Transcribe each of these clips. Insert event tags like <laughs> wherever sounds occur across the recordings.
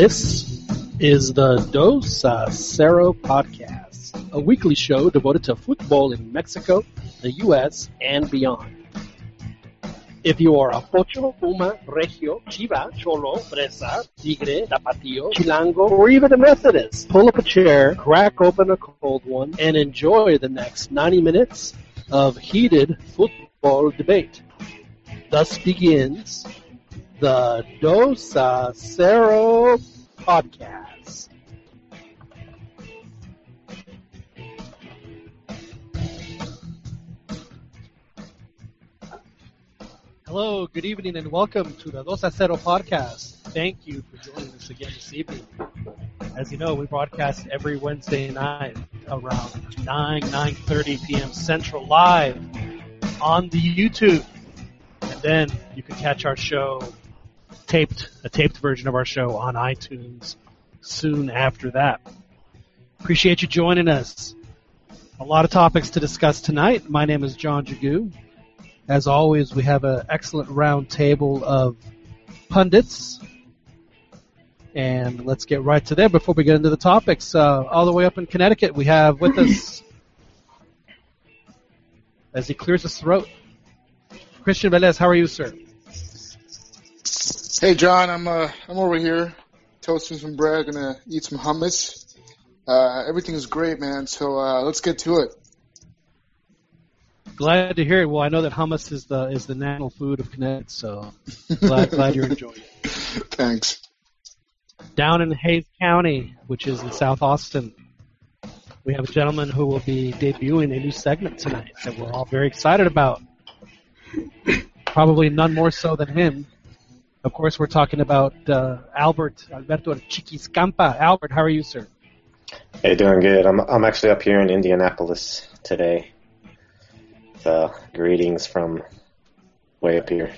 This is the Dos a Cero podcast, a weekly show devoted to football in Mexico, the U.S., and beyond. If you are a Pocho, Puma, Regio, Chiva, Cholo, Fresa, Tigre, Tapatio, Chilango, or even a Methodist, pull up a chair, crack open a cold one, and enjoy the next 90 minutes of heated football debate. Thus begins the Dos a Cero podcast. Hello, good evening, and welcome to the Dos a Cero podcast. Thank you for joining us again this evening. As you know, we broadcast every Wednesday night around 9, 9.30 p.m. Central live on the YouTube. And then you can catch our show taped, a taped version of our show on iTunes soon after that. Appreciate you joining us. A lot of topics to discuss tonight. My name is John Jagu. As always, we have an excellent round table of pundits. And let's get right to there before we get into the topics. Uh, all the way up in Connecticut, we have with us, as he clears his throat, Christian Velez. How are you, sir? Hey John, I'm uh, I'm over here toasting some bread, gonna eat some hummus. Uh, everything's great, man. So uh, let's get to it. Glad to hear it. Well, I know that hummus is the is the national food of Connecticut, so glad glad you're enjoying it. <laughs> Thanks. Down in Hays County, which is in South Austin, we have a gentleman who will be debuting a new segment tonight that we're all very excited about. Probably none more so than him. Of course, we're talking about uh, Albert Alberto Chiquiscampa. Albert, how are you, sir? Hey, doing good. I'm I'm actually up here in Indianapolis today. So greetings from way up here.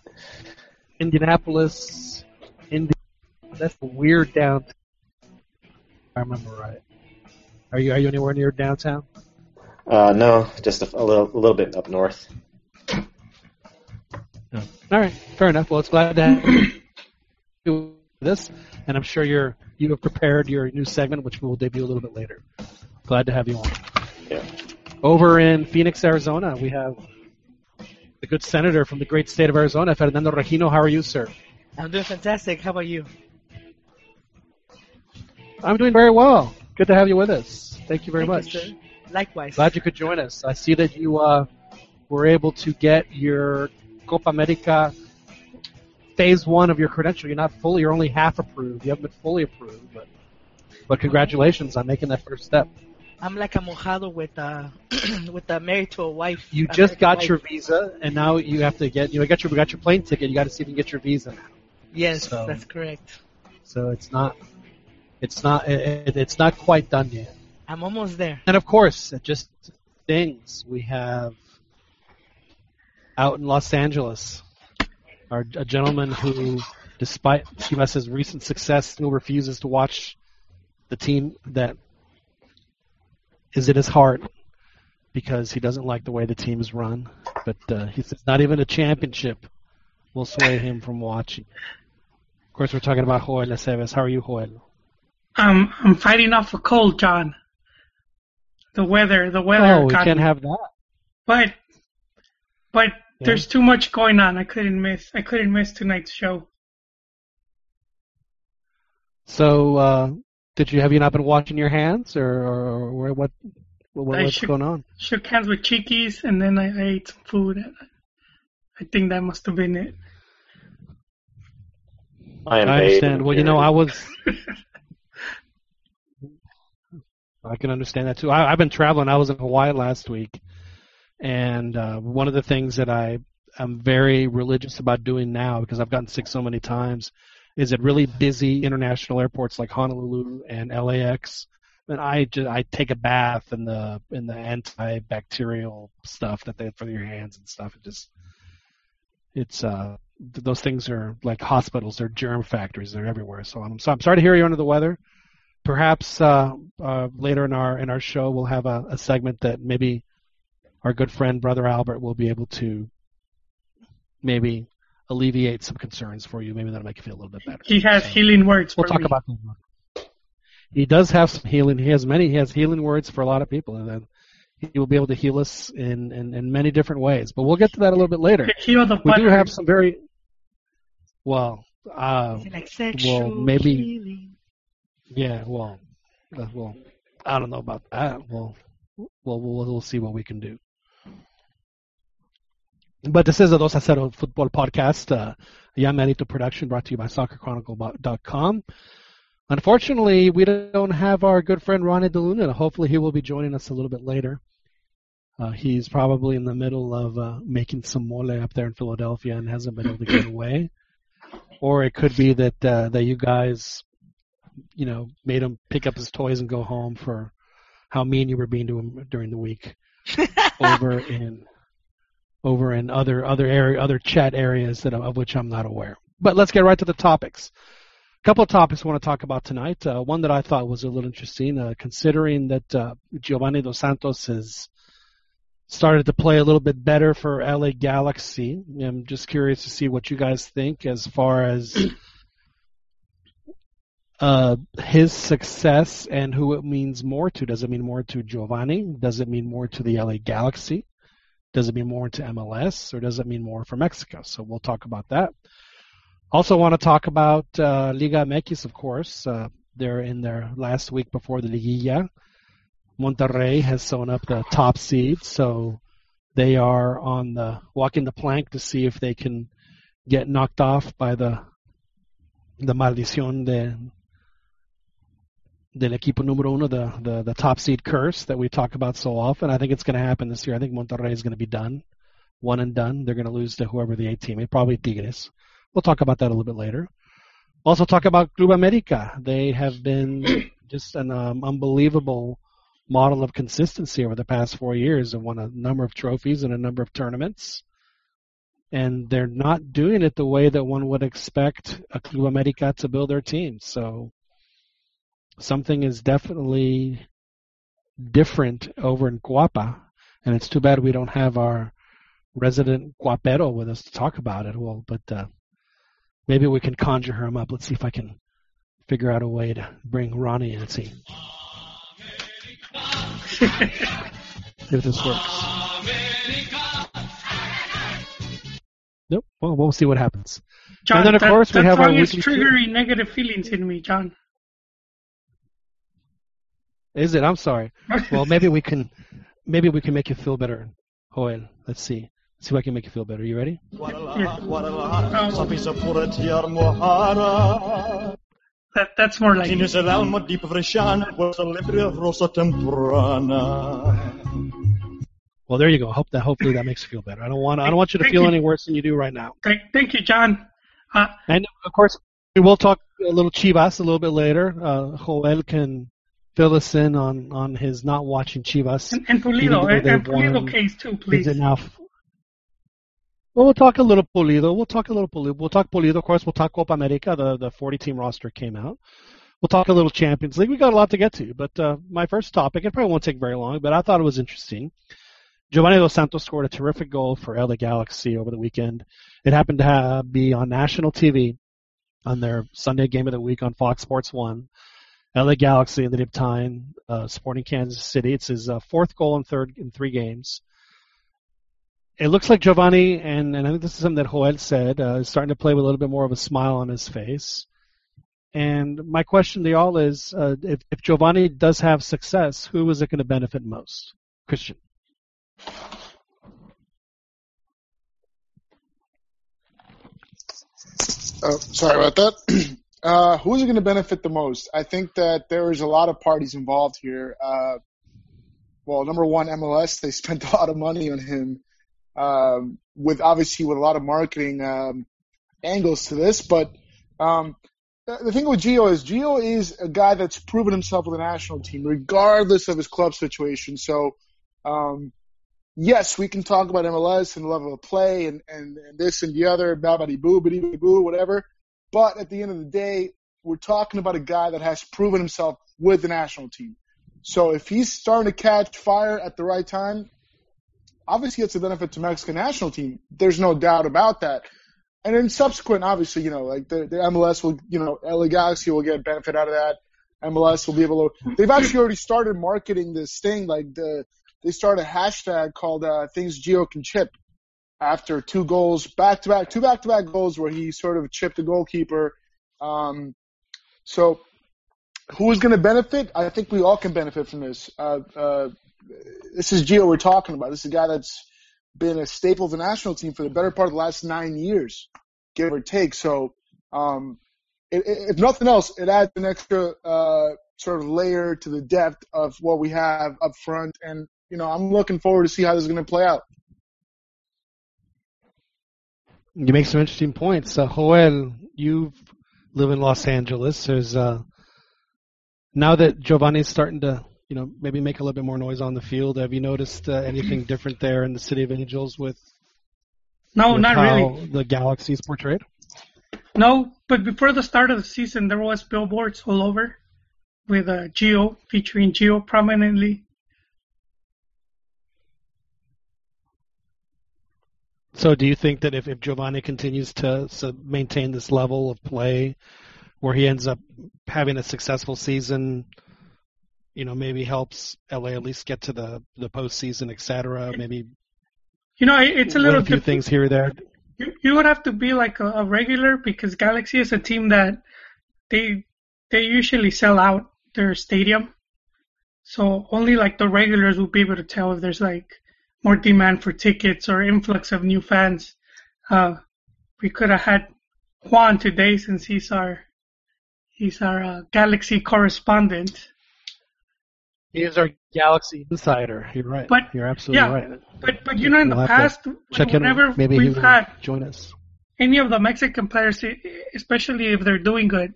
<laughs> Indianapolis, Indi- That's weird downtown. I remember right. Are you are you anywhere near downtown? Uh, no, just a, a little a little bit up north. No. All right, fair enough. Well, it's glad to have <clears throat> you this, and I'm sure you're you have prepared your new segment, which we will debut a little bit later. Glad to have you on. Yeah. Over in Phoenix, Arizona, we have the good senator from the great state of Arizona, Fernando Regino. How are you, sir? I'm doing fantastic. How about you? I'm doing very well. Good to have you with us. Thank you very Thank much. you, sir. Likewise. Glad you could join us. I see that you uh, were able to get your Copa America phase one of your credential. You're not fully, you're only half approved. You haven't been fully approved, but but congratulations on making that first step. I'm like a mojado with uh <clears throat> with a married to a wife. You just got wife. your visa, and now you have to get you know, got your got your plane ticket. You got to see if you can get your visa now. Yes, so- that's correct. So it's not it's not it, it's not quite done yet. I'm almost there. And of course, just things we have out in Los Angeles. Our a gentleman who, despite Chivas' recent success, still refuses to watch the team that is in his heart because he doesn't like the way the team is run. But uh, he says not even a championship will sway him from watching. Of course, we're talking about Joel Aceves. How are you, Joel? Um, I'm fighting off a cold, John. The weather, the weather. Oh, we can't have that. But, but Yeah. there's too much going on. I couldn't miss. I couldn't miss tonight's show. So, uh, did you have you not been washing your hands, or, or, or what? what what's should- going on? I shook hands with Cheekies, and then I, I ate some food. I think that must have been it. I I understand. Well, you know. I was. <laughs> I can understand that too. I, I've been traveling. I was in Hawaii last week, and uh, one of the things that I am very religious about doing now because I've gotten sick so many times is at really busy international airports like Honolulu and LAX. And I just I take a bath in the in the antibacterial stuff that they have for your hands and stuff. It just it's uh those things are like hospitals. They're germ factories. They're everywhere. So I'm so I'm sorry to hear you're under the weather. Perhaps uh, uh, later in our in our show we'll have a, a segment that maybe our good friend brother Albert will be able to maybe alleviate some concerns for you. Maybe that'll make you feel a little bit better. He has So, healing words We'll for talk me. about that. He does have some healing. He has many. He has healing words for a lot of people, and then he will be able to heal us in, in, in many different ways. But we'll get to that a little bit later. Heal the We do have some very well. Uh, Like sexual maybe- healing. yeah. Well, uh, well, I don't know about that. Well, well, we'll, we'll see what we can do. But this is a Dos a Cero football podcast. Uh, Jan Manito production brought to you by SoccerChronicle.com. Unfortunately, we don't have our good friend Ronnie DeLuna. Hopefully, he will be joining us a little bit later. Uh, he's probably in the middle of uh, making some mole up there in Philadelphia and hasn't been able to get <clears throat> away. Or it could be that uh, that you guys, you know, made him pick up his toys and go home for how mean you were being to him during the week <laughs> over in over in other other area other chat areas that of which I'm not aware. But let's get right to the topics. A couple of topics I want to talk about tonight. Uh, one that I thought was a little interesting, uh, considering that uh, Giovanni Dos Santos has started to play a little bit better for LA Galaxy. I'm just curious to see what you guys think as far as uh, his success and who it means more to. Does it mean more to Giovanni? Does it mean more to the LA Galaxy? Does it mean more to MLS or does it mean more for Mexico? So we'll talk about that. Also want to talk about uh, Liga MX, of course. Uh, they're in their last week before the Liguilla. Monterrey has sewn up the top seed, so they are on the walking the plank to see if they can get knocked off by the the maldición de del equipo número uno, the, the, the top seed curse that we talk about so often. I think it's going to happen this year. I think Monterrey is going to be done, one and done. They're going to lose to whoever the eight team, is, probably Tigres. We'll talk about that a little bit later. Also talk about Club America. They have been <clears throat> just an um, unbelievable model of consistency over the past four years and won a number of trophies and a number of tournaments. And they're not doing it the way that one would expect a Club America to build their team. So something is definitely different over in Coapa. And it's too bad we don't have our resident Coapero with us to talk about it. Well, but uh, maybe we can conjure him up. Let's see if I can figure out a way to bring Ronnie in and see <laughs> if this works. Nope. Well, we'll see what happens. John, then, of that, course, we that have our song is weekly triggering negative feelings in me, John. Is it? I'm sorry. <laughs> Well, maybe we can, maybe we can make you feel better, Joel. Let's see. Let's see if I can make you feel better. You ready? That that's more like Tienes el alma di bresciana, pues alegre rosa temprana. Well, there you go. Hope that hopefully that makes you feel better. I don't want I don't want you to feel any worse than you do right now. Thank, thank you, John. Uh, And of course, we will talk a little Chivas a little bit later. Uh, Joel can fill us in on on his not watching Chivas. and, and Pulido, and, and Pulido won, case too, Is please. it now? Well, we'll talk a little Pulido. We'll talk a little Pulido. We'll talk Pulido. Of course, we'll talk Copa America. The the 40 team roster came out. We'll talk a little Champions League. We got a lot to get to, but uh, my first topic, it probably won't take very long, but I thought it was interesting. Giovanni Dos Santos scored a terrific goal for LA Galaxy over the weekend. It happened to have, be on national TV on their Sunday game of the week on Fox Sports One. LA Galaxy ended up tying uh, Sporting Kansas City. It's his uh, fourth goal in third in three games. It looks like Giovanni, and, and I think this is something that Joel said, uh, is starting to play with a little bit more of a smile on his face. And my question to y'all is, uh, if, if Giovanni does have success, who is it going to benefit most? Christian. Oh, sorry about that. <clears throat> Uh, who's going to benefit the most? I think that there is a lot of parties involved here. Uh, well, number one, MLS. They <laughs> spent a lot of money on him, um, with obviously with a lot of marketing um, angles to this. But um, the thing with Gio is Gio is a guy that's proven himself with the national team, regardless of his club situation. So, um, yes, we can talk about MLS and the level of play and, and, and this and the other, babadi boo, biddy boo, whatever. But at the end of the day, we're talking about a guy that has proven himself with the national team. So if he's starting to catch fire at the right time, obviously it's a benefit to Mexican national team. There's no doubt about that. and then subsequent, obviously, you know, like the, the MLS will, you know, LA Galaxy will get benefit out of that. MLS will be able to. They've actually already started marketing this thing. Like the they started a hashtag called uh, "Things Gio Can Chip" after two goals back to back, two back to back goals where he sort of chipped the goalkeeper. Um, so who is going to benefit? I think we all can benefit from this. Uh, uh, this is Gio we're talking about. This is a guy that's been a staple of the national team for the better part of the last nine years, give or take. So, um, it, it, if nothing else, it adds an extra uh, sort of layer to the depth of what we have up front. And you know, I'm looking forward to see how this is going to play out. You make some interesting points. Uh, Joel, you live in Los Angeles. There's uh, now that Giovanni's starting to, you know, maybe make a little bit more noise on the field. Have you noticed uh, anything <clears throat> different there in the City of Angels with? No, with not how really. The Galaxy is portrayed. No, but before the start of the season, there was billboards all over with uh, Gio featuring Gio prominently. So, do you think that if, if Giovanni continues to, to maintain this level of play, where he ends up having a successful season, you know, maybe helps LA at least get to the the postseason, et cetera. Maybe You know, it's a little a few different. things here or there. You, you would have to be like a, a regular because Galaxy is a team that they they usually sell out their stadium. So only like the regulars will be able to tell if there's like more demand for tickets or influx of new fans. Uh, we could have had Juan today since he's our he's our uh, Galaxy correspondent. He is our Galaxy insider. You're right. But- You're absolutely yeah, right. But but you know in the We'll to past, Check in. whenever Maybe he we've had join us. any of the Mexican players, especially if they're doing good,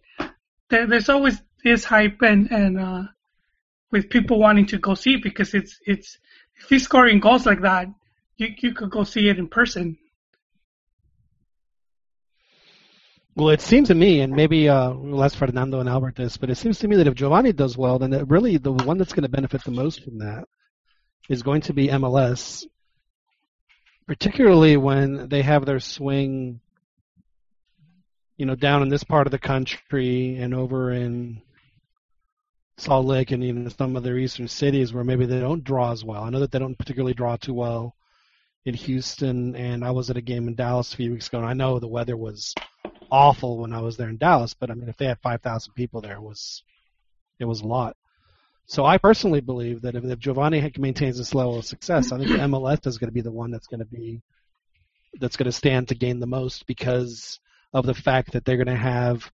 there, there's always this hype and and uh, with people wanting to go see because it's it's if he's scoring goals like that, you you could go see it in person. Well, it seems to me, and maybe uh, we'll ask Fernando and Albert this, but it seems to me that if Giovanni does well, then really the one that's going to benefit the most from that is going to be MLS, particularly when they have their swing, you know, down in this part of the country and over in Salt Lake and even some of their eastern cities where maybe they don't draw as well. I know that they don't particularly draw too well in Houston, and I was at a game in Dallas a few weeks ago, and I know the weather was awful when I was there in Dallas, but I mean, if they had 5,000 people there, it was it was a lot. So I personally believe that if, if Giovanni maintains this level of success, I think MLS is going to be the one that's going to be that's going to stand to gain the most because of the fact that they're going to have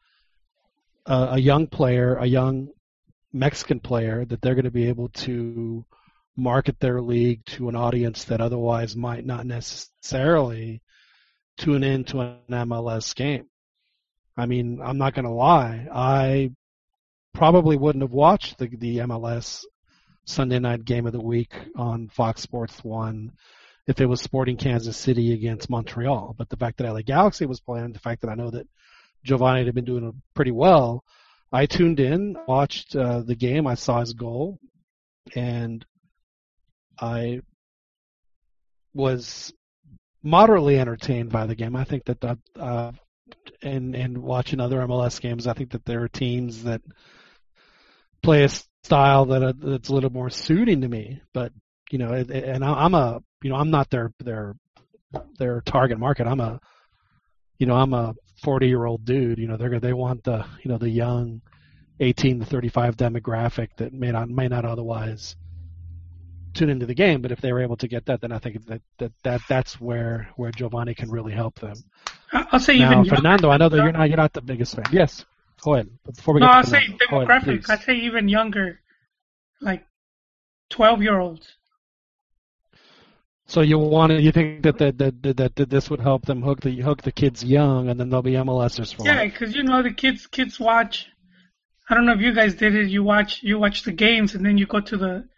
a, a young player, a young Mexican player that they're going to be able to market their league to an audience that otherwise might not necessarily tune in to an MLS game. I mean, I'm not going to lie. I probably wouldn't have watched the, the MLS Sunday night game of the week on Fox Sports 1 if it was Sporting Kansas City against Montreal. But the fact that LA Galaxy was playing, the fact that I know that Giovanni had been doing pretty well, I tuned in, watched uh, the game, I saw his goal, and I was moderately entertained by the game. I think that, uh, and and watching other MLS games, I think that there are teams that play a style that uh, that's a little more suiting to me. But you know, and I'm a you know I'm not their their their target market. I'm a you know I'm a 40 year old dude. You know they're they want the you know the young 18 to 35 demographic that may not may not otherwise tune into the game. But if they were able to get that, then I think that that, that that's where where Giovanni can really help them. I'll say Now, even younger. Fernando, I know that you're not you're not the biggest fan. Yes, go ahead. Before we No, get I'll say Fernando, go ahead, demographic. I'd say even younger, like twelve year olds. So you want to, you think that that, that that that this would help them hook the hook the kids young, and then they'll be MLSers for Yeah, life. because you know the kids kids watch. I don't know if you guys did it. You watch you watch the games and then you go to the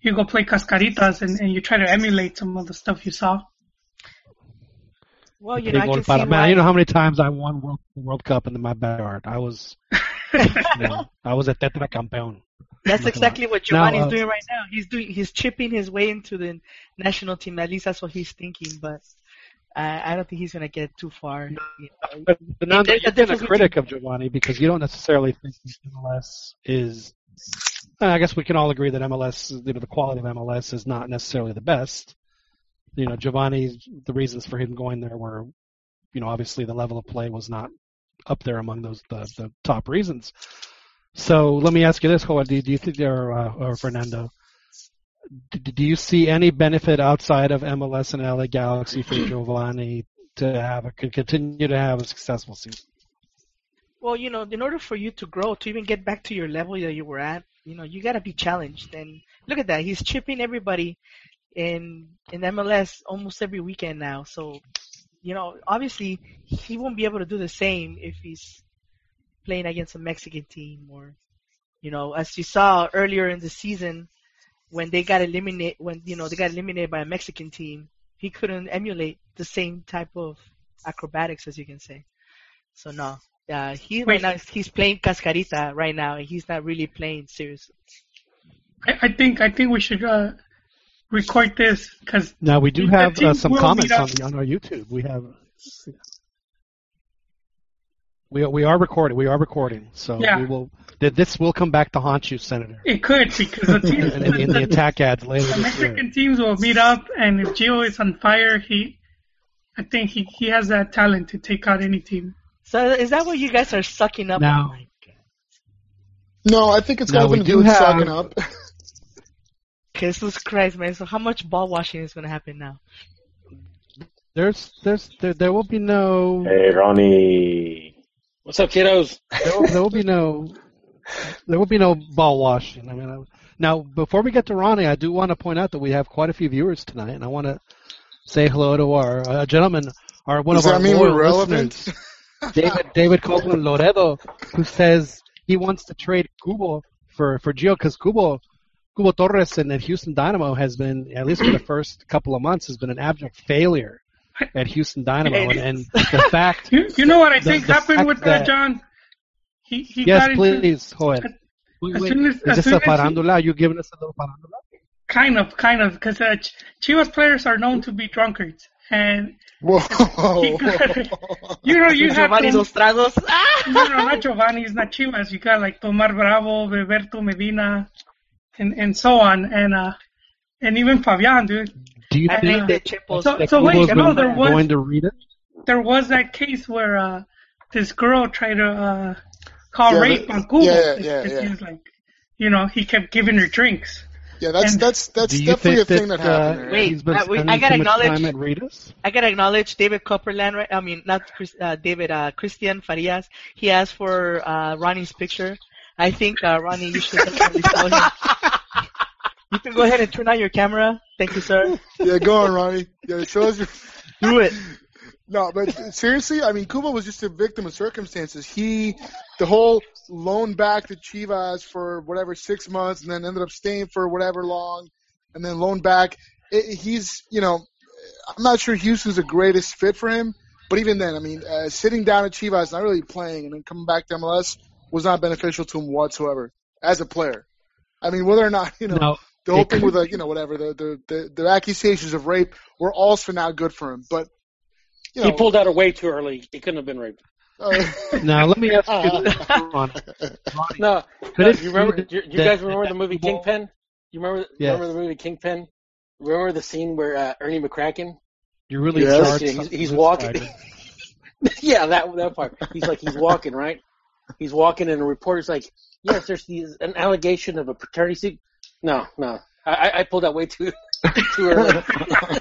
you go play cascaritas and, and you try to emulate some of the stuff you saw. Well, you know, I can see Man, why. you know how many times I won World, World Cup in my backyard? I was, you <laughs> know, <laughs> I was a tetra campeón. That's exactly what Now, Giovanni's uh, doing right now. He's doing he's chipping his way into the national team. At least that's what he's thinking. But I, I don't think he's gonna get too far. But, a you've been a critic of Giovanni because you don't necessarily think MLS is. I guess we can all agree that MLS, you know, the quality of MLS is not necessarily the best. You know, Giovanni, the reasons for him going there were, you know, obviously the level of play was not up there among those the, the top reasons. So let me ask you this, Joel, do, do you think there, uh, or Fernando, do, do you see any benefit outside of MLS and LA Galaxy for <clears throat> Giovanni to have a, could continue to have a successful season? Well, you know, in order for you to grow, to even get back to your level that you were at, you know, you gotta be challenged. And look at that, he's chipping everybody in in MLS almost every weekend now. So, you know, obviously he won't be able to do the same if he's playing against a Mexican team or, you know, as you saw earlier in the season when they got eliminated, when you know they got eliminated by a Mexican team, he couldn't emulate the same type of acrobatics, as you can say. So no, uh, he right now he's playing cascarita right now, and he's not really playing seriously. I, I think I think we should uh, record this because Now we do have uh, some comments on the on our YouTube. We have we we are recording. We are recording. So Yeah. we will. This will come back to haunt you, Senator, it could because the <laughs> team, in, in, in the attack ads later the this year. Mexican teams will meet up, and if Gio is on fire, he, I think he he has that talent to take out any team. So is that what you guys are sucking up? Now- Oh my God. No, I think it's Now, got we nothing to do do have- sucking up. <laughs> Jesus Christ, man! So how much ball washing is going to happen now? There's there's there, there will be no Hey, Ronnie. What's up, kiddos? there will, there will be no there will be no ball washing. I mean, I, now before we get to Ronnie, I do want to point out that we have quite a few viewers tonight, and I want to say hello to our uh, gentleman, our one Does of our that mean we're relevant? listeners, <laughs> David David Copeland Loredo, who says he wants to trade Cubo for for Gio because Cubo Cubo Torres in the Houston Dynamo has been at least for the first couple of months has been an abject failure at Houston Dynamo, and, and the fact. <laughs> You, you know what I The- think the happened with that, that- John? He he Yes, got into please, Joel. Wait, as wait. soon as- Is as this soon a as he- farandula? Are you giving us a little farandula? kind of kind of because uh, Chivas players are known to be drunkards, and Whoa. <laughs> Got you know you have Giovanni to, dos tragos. Ah! no, no, not Giovanni, it's not Chivas. You got like Tomar Bravo, Beberto Medina, and and so on, and uh, and even Fabian, dude. Do you I think think the chipos. So- so wait, Cubo's no, there was- going to read it? There was that case where uh, this girl tried to uh, call Yeah, rape but- on Google yeah, yeah, because yeah, he yeah. was like, you know, he kept giving her drinks. Yeah, that's And- that's that's definitely a thing that, that, happened. uh. Wait, he's uh, we- I gotta acknowledge- time at Ritas? I gotta acknowledge David Copperland. Right? I mean, not Chris, uh, David. Uh, Christian Farias. He asked for uh, Ronnie's picture. I think uh, Ronnie, you should definitely follow him. <laughs> You can go ahead and turn on your camera. Thank you, sir. <laughs> Yeah, go on, Ronnie. Yeah, show us your. <laughs> Do it. <laughs> No, but seriously, I mean, Cubo was just a victim of circumstances. He, the whole loan back to Chivas for whatever six months, and then ended up staying for whatever long, and then loan back. It, he's, you know, I'm not sure Houston's the greatest fit for him, but even then, I mean, uh, sitting down at Chivas, not really playing, and then coming back to MLS was not beneficial to him whatsoever as a player. I mean, whether or not you know Now, the whole thing with like you know whatever the the the, the accusations of rape were also not good for him, but. You know, He pulled out her way too early. He couldn't have been raped. uh, <laughs> now let me ask you this, <laughs> Ron. No, Could no, it you remember? Do you, do you that- guys remember the movie Cubo- Kingpin? You remember? Yes. Remember the movie Kingpin? Remember the scene where uh, Ernie McCracken? You're really Yes. in. He's, he's walking. <laughs> Yeah, that that part. He's like he's walking, right? He's walking, and a reporter's like, "Yes, there's these, an allegation of a paternity suit." No, no, I, I- I pulled that way too <laughs> too early.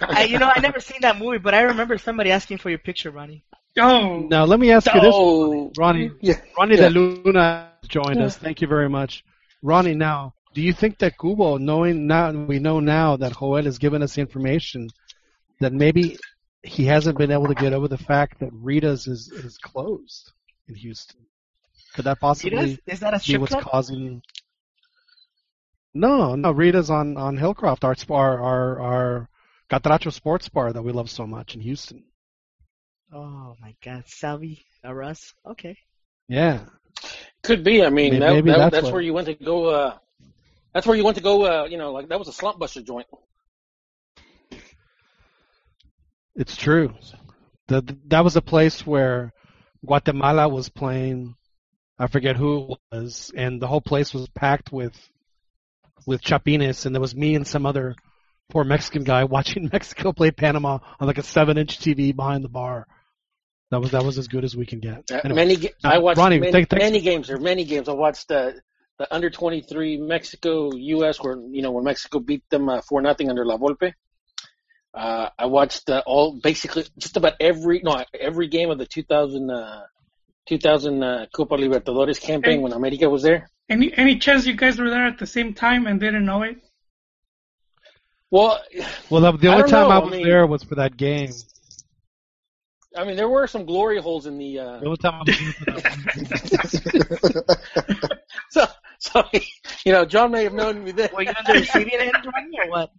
I, you know, I never seen that movie, but I remember somebody asking for your picture, Ronnie. Oh, Now let me ask you this, oh, Ronnie. yeah, Ronnie Yeah. De Luna joined us. Thank you very much, Ronnie. Now, do you think that Cubo, knowing now, we know now that Joel has given us the information that maybe he hasn't been able to get over the fact that Rita's is is closed in Houston? Could that possibly Rita's? Is that a be strip what's club? causing? No, no. Rita's on on Hillcroft, our spa- our our, our Catracho Sports Bar that we love so much in Houston. Oh my God, Salvi, Russ. Okay. Yeah. could be. I mean, Maybe- that, maybe that- that's that's, what- where you went to go. Uh, that's where you went to go. Uh, you know, like that was a slump buster joint. It's true. the, that was a place where Guatemala was playing. I forget who it was, and the whole place was packed with with Chapines, and there was me and some other poor Mexican guy <laughs> watching Mexico play Panama on like a seven-inch TV behind the bar. That was that was as good as we can get. Uh, Anyway, many ga- I watched Ronnie, many, thank- thanks- many games. Are many games. I watched the the under twenty three Mexico U.S. where you know when Mexico beat them uh, four nothing under La Volpe. Uh, I watched uh, all basically just about every no every game of the 2000 uh, 2000 uh, Copa Libertadores campaign when America was there. Any any chance you guys were there at the same time and didn't know it? Well, well, the, the I only don't time know, I I was mean- there was for that game. I mean there were some glory holes in the. Uh, The only time I was there for that <laughs> <laughs> so so you know John may have known me then. Were you on the receiving end, Ronnie, or what?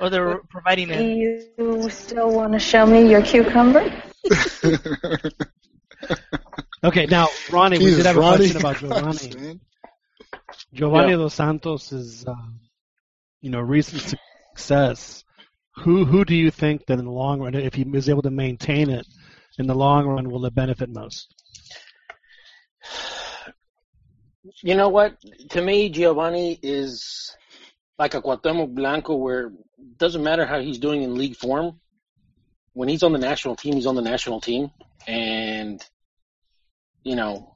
Or they were providing it. Do you still want to show me your cucumber? <laughs> Okay, now Ronnie, we Jesus, did have a Ronnie. question about <laughs> Giovanni. Man. Giovanni Yeah. Dos Santos is, uh, you know, recent success. Who who do you think that in the long run, if he is able to maintain it in the long run, will it benefit most? You know what? To me, Giovanni is like a Cuauhtemoc Blanco, where it doesn't matter how he's doing in league form. When he's on the national team, he's on the national team, and you know,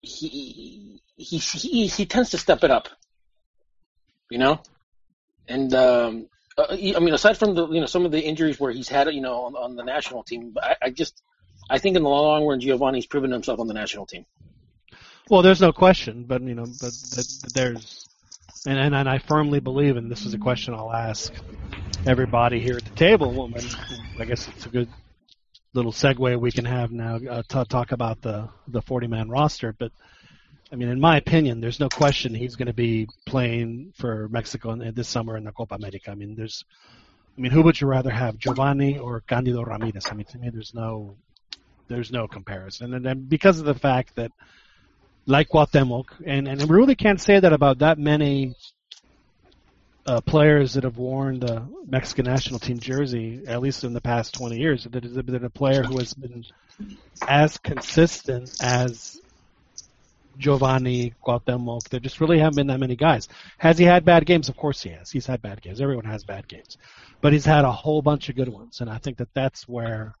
he he he, he tends to step it up. You know, and um, uh, I mean, aside from the you know some of the injuries where he's had you know on, on the national team, I, I just I think in the long run, Giovanni's proven himself on the national team. Well, there's no question, but you know, but, but there's, and, and and I firmly believe, and this is a question I'll ask everybody here at the table. Well, I guess it's a good little segue we can have now uh, to talk about the the 40 man roster. But I mean, in my opinion, there's no question he's going to be playing for Mexico in, this summer in the Copa America. I mean, there's, I mean, who would you rather have, Giovanni or Candido Ramirez? I mean, to me, there's no, there's no comparison, and then because of the fact that like Cuauhtemoc, and and we really can't say that about that many uh, players that have worn the Mexican national team jersey, at least in the past 20 years. That has been a player who has been as consistent as Giovanni Cuauhtemoc. There just really haven't been that many guys. Has he had bad games? Of course he has. He's had bad games. Everyone has bad games, but he's had a whole bunch of good ones, and I think that that's where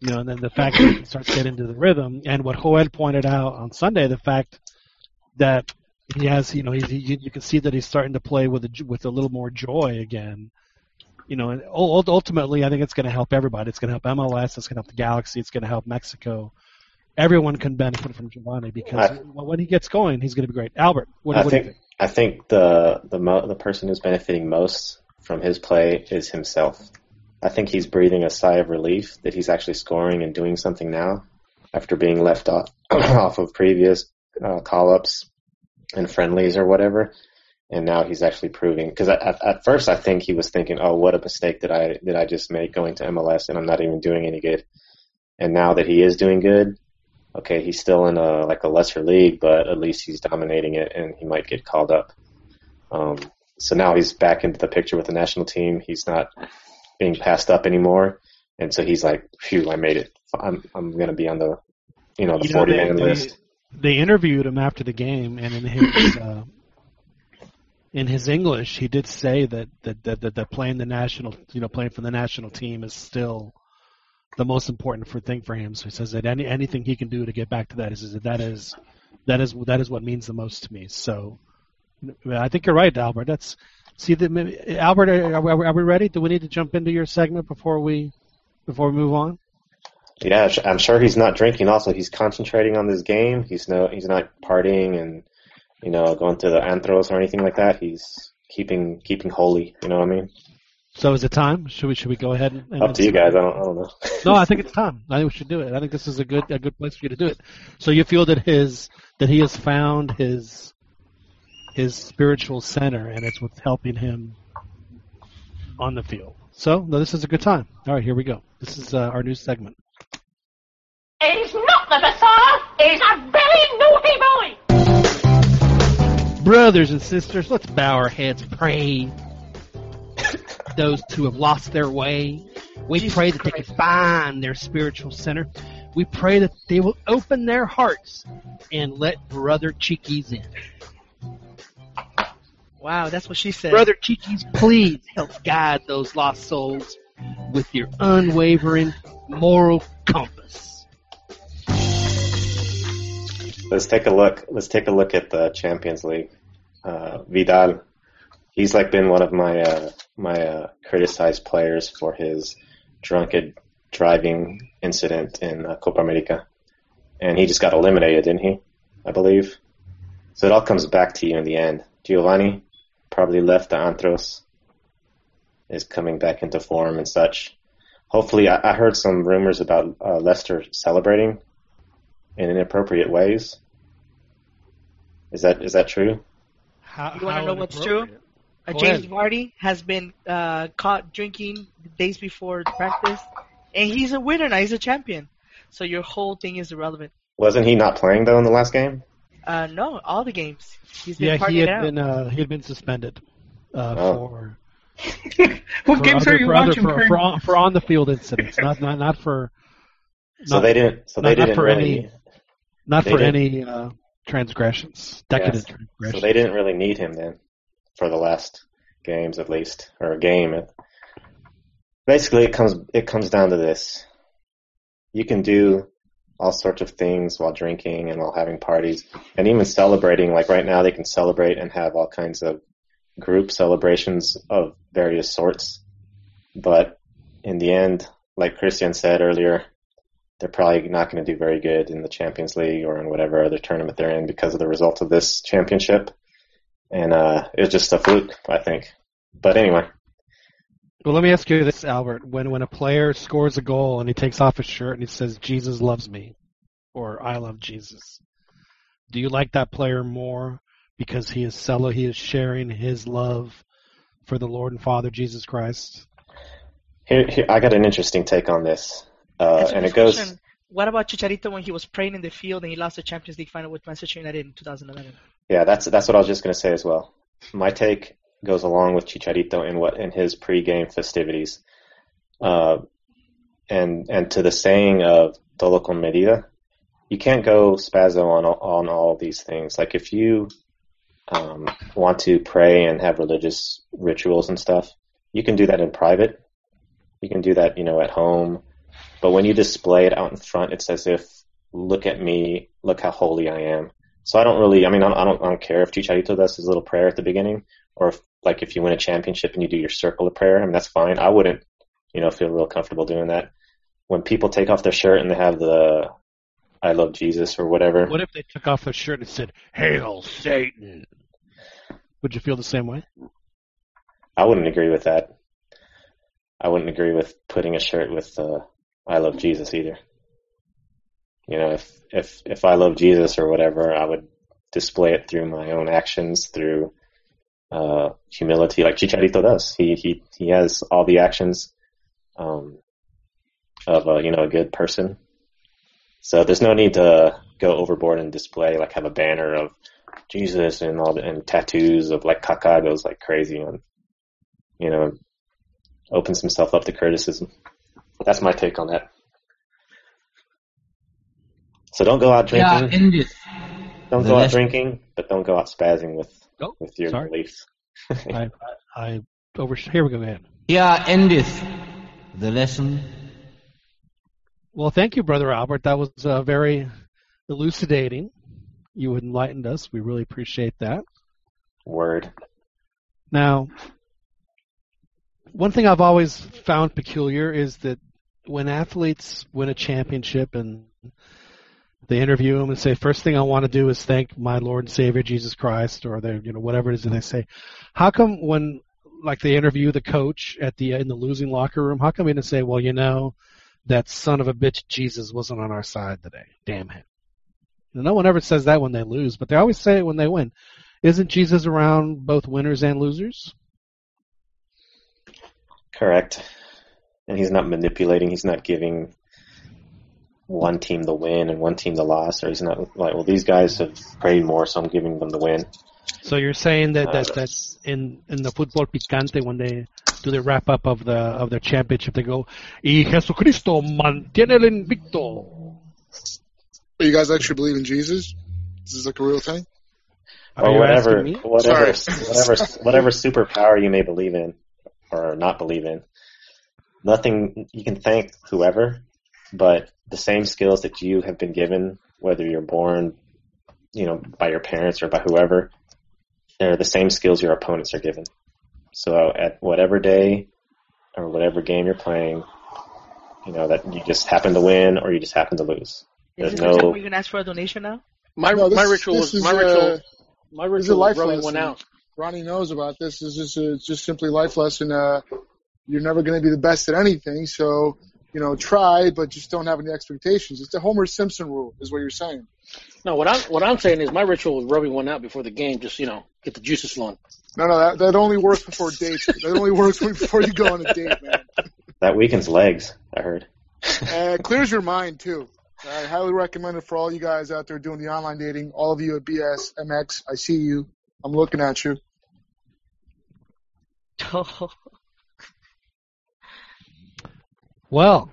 you know, and then the fact that he can start to get into the rhythm, and what Joel pointed out on Sunday, the fact that he has, you know, he's, he, you can see that he's starting to play with a, with a little more joy again. You know, and ultimately, I think it's going to help everybody. It's going to help MLS. It's going to help the Galaxy. It's going to help Mexico. Everyone can benefit from Giovanni because I- when he gets going, he's going to be great. Albert, what, I what do you think think? I think the the mo- the person who's benefiting most from his play is himself. I think he's breathing a sigh of relief that he's actually scoring and doing something now after being left off, <clears throat> off of previous uh, call ups and friendlies or whatever. And now he's actually proving because at, at first I think he was thinking, "Oh, what a mistake did I did I just make going to MLS and I'm not even doing any good." And now that he is doing good, okay, he's still in a like a lesser league, but at least he's dominating it, and he might get called up. Um, so now he's back into the picture with the national team. He's not being passed up anymore, and so he's like, "Phew, I made it. I'm I'm gonna be on the, you know, the You know, forty they- man they- list." They interviewed him after the game, and in his <coughs> uh, in his English, he did say that that, that that that playing the national, you know, playing for the national team is still the most important for thing for him. So he says that any anything he can do to get back to that is, is that that is that is that is what means the most to me. So I think you're right, Albert. That's see the maybe- Albert. Are, are, are we ready? Do we need to jump into your segment before we before we move on? Yeah, I'm sure he's not drinking. Also, he's concentrating on this game. He's no, he's not partying and you know going to the antros or anything like that. He's keeping keeping holy. You know what I mean? So is it time? Should we should we go ahead and, and Up to you guys. I don't I don't know. No, I think <laughs> it's time. I think we should do it. I think this is a good a good place for you to do it. So you feel that his that he has found his his spiritual center, and it's what's helping him on the field. So no, this is a good time. All right, here we go. This is uh, our new segment. He's not the Messiah. He's a very naughty boy. Brothers and sisters, let's bow our heads, pray. <coughs> Those who have lost their way, We Jesus pray that they can find their spiritual center. We pray that they will open their hearts and let Brother Cheekies in. Wow, that's what she said. Brother Cheekies, please help guide those lost souls with your unwavering moral compass. Let's take a look. Let's take a look at the Champions League. Uh, Vidal, he's like been one of my uh, my uh, criticized players for his drunken driving incident in uh, Copa America, and he just got eliminated, didn't he? I believe. So it all comes back to you in the end. Giovanni probably left the Antros, is coming back into form and such. Hopefully, I, I heard some rumors about uh, Leicester celebrating in inappropriate ways. Is that is that true? How, You want to know what's true? Uh, Jamie ahead. Vardy has been uh, caught drinking days before practice, and he's a winner now. He's a champion. So your whole thing is irrelevant. Wasn't he not playing though in the last game? Uh, no, all the games. He's been Yeah, he had out. been uh, he had been suspended uh, Oh. for <laughs> What for games other, are you for, other, watching? for, for, on, for on the field incidents, not not not for So they didn't. So they not- not didn't for really. any- not for didn't- any uh, transgressions, decadent Yes. transgressions. So they didn't really need him then, for the last games at least, or a game. Basically, it comes it comes down to this: you can do all sorts of things while drinking and while having parties, and even celebrating. Like right now, they can celebrate and have all kinds of group celebrations of various sorts. But in the end, like Christian said earlier, they're probably not going to do very good in the Champions League or in whatever other tournament they're in because of the result of this championship. And uh, it was just a fluke, I think. But anyway, Well, let me ask you this, Albert. When when a player scores a goal and he takes off his shirt and he says "Jesus loves me" or "I love Jesus," do you like that player more because he is cel- he is sharing his love for the Lord and Father Jesus Christ? here, here I got an interesting take on this, uh, and it goes. question. What about Chicharito when he was praying in the field and he lost the Champions League final with Manchester United in 2011? Yeah, that's that's what I was just going to say as well. My take goes along with Chicharito in what in his pre-game festivities, uh, and and to the saying of todo con medida, you can't go spazzo on all- on all these things. Like if you um, want to pray and have religious rituals and stuff, you can do that in private. You can do that, you know, at home. But when you display it out in front, it's as if, look at me, look how holy I am. So I don't really, I mean, I don't, I don't, I don't care if Chicharito does his little prayer at the beginning, or if, like, if you win a championship and you do your circle of prayer. I mean, that's fine. I wouldn't, you know, feel real comfortable doing that. When people take off their shirt and they have the "I love Jesus" or whatever, What if they took off their shirt and said "Hail Satan"? Would you feel the same way? I wouldn't agree with that. I wouldn't agree with putting a shirt with uh, "I love Jesus" either. You know, if if if I love Jesus or whatever, I would display it through my own actions, through uh, humility, like Chicharito does. He he he has all the actions um, of a you know a good person. So there's no need to go overboard and display like have a banner of Jesus and all the and tattoos of like Kaká goes like crazy and you know opens himself up to criticism. That's my take on that. So don't go out Yeah, drinking. end it. don't the go out drinking, but don't go out spazzing with Oh, with your sorry. beliefs. I, <laughs> I, I over. Here we go again. Here endeth the lesson. Well, thank you, Brother Albert. That was uh, very elucidating. You enlightened us. We really appreciate that. Word. Now, one thing I've always found peculiar is that when athletes win a championship and they interview them and say, first thing I want to do is thank my Lord and Savior Jesus Christ, or they, you know, whatever it is that they say. How come when, like, they interview the coach at the in the losing locker room, how come they didn't say, well, you know, that son of a bitch Jesus wasn't on our side today. Damn him. No one ever says that when they lose, but they always say it when they win. Isn't Jesus around both winners and losers? Correct. And he's not manipulating. He's not giving one team the win and one team the loss, or he's not like, well, these guys have prayed more, so I'm giving them the win. So you're saying that that uh, that's in in the football picante when they do the wrap up of the of their championship. They go, "Y Jesucristo mantiene el invicto." But you guys actually believe in Jesus? This is like a real thing? Are or whatever, asking me? whatever, Sorry. whatever, whatever superpower you may believe in or not believe in. Nothing you can thank whoever, but the same skills that you have been given, whether you're born, you know, by your parents or by whoever, they're the same skills your opponents are given. So at whatever day or whatever game you're playing, you know that you just happen to win or you just happen to lose. Is There's this no where you're gonna ask for a donation now? My No, this- my ritual this was is, my uh, ritual. My This is a ritual life was lesson. one out. Ronnie knows about this. This is a, just simply life lesson. Uh, you're never going to be the best at anything, so you know, try, but just don't have any expectations. It's the Homer Simpson rule, is what you're saying. No, what I'm what I'm saying is my ritual was rubbing one out before the game, just you know, get the juices flowing. No, no, that, that only works before dates. <laughs> that only works before you go on a date, man. that weakens legs. I heard. Uh, it clears your mind too. I highly recommend it for all you guys out there doing the online dating. All of you at BS MX, I see you. I'm looking at you. <laughs> Well,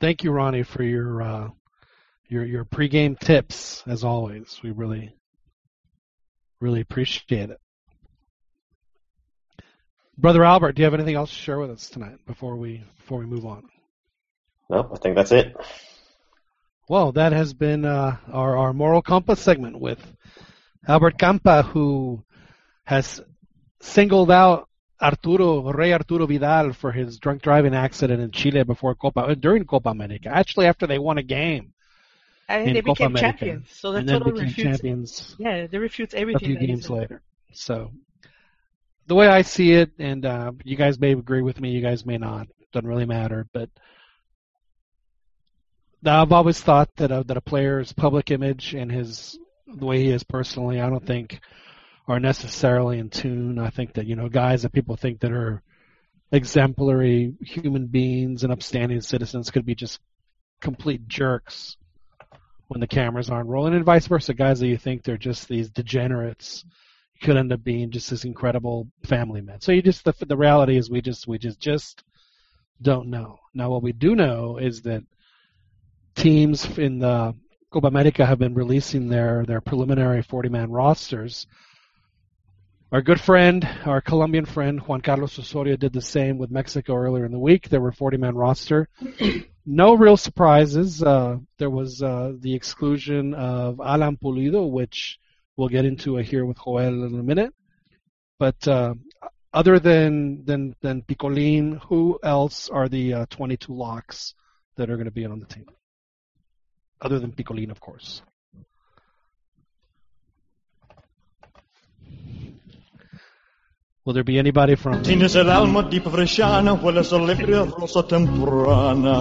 thank you, Ronnie, for your uh, your your pregame tips. As always, we really really appreciate it. Brother Albert, do you have anything else to share with us tonight before we before we move on? Nope, I think that's it. Well, that has been uh, our our moral compass segment with Albert Campa, who has singled out Arturo Rey Arturo Vidal for his drunk driving accident in Chile before Copa uh, during Copa America. Actually, after they won a game And in they Copa became America, champions. So that and then totally became refutes. champions Yeah, they refutes a everything. few that games later. So the way I see it, and uh, you guys may agree with me, you guys may not. Doesn't really matter. But I've always thought that a, that a player's public image and his the way he is personally, I don't think are necessarily in tune. I think that you know guys that people think that are exemplary human beings and upstanding citizens could be just complete jerks when the cameras aren't rolling, and vice versa. Guys that you think they're just these degenerates could end up being just this incredible family man. So you just the the reality is we just we just just don't know. Now what we do know is that teams in the Copa America have been releasing their their preliminary 40 man rosters. Our good friend, our Colombian friend Juan Carlos Osorio did the same with Mexico earlier in the week. There were 40 man roster. <clears throat> no real surprises. Uh, there was uh, the exclusion of Alan Pulido, which we'll get into here with Joel in a minute. But uh, other than than than Picolin, who else are the uh, 22 locks that are going to be on the team? Other than Picolin, of course. Will there be anybody from? Tienes el alma deep bresciana, hueles a limpia rosa temprana.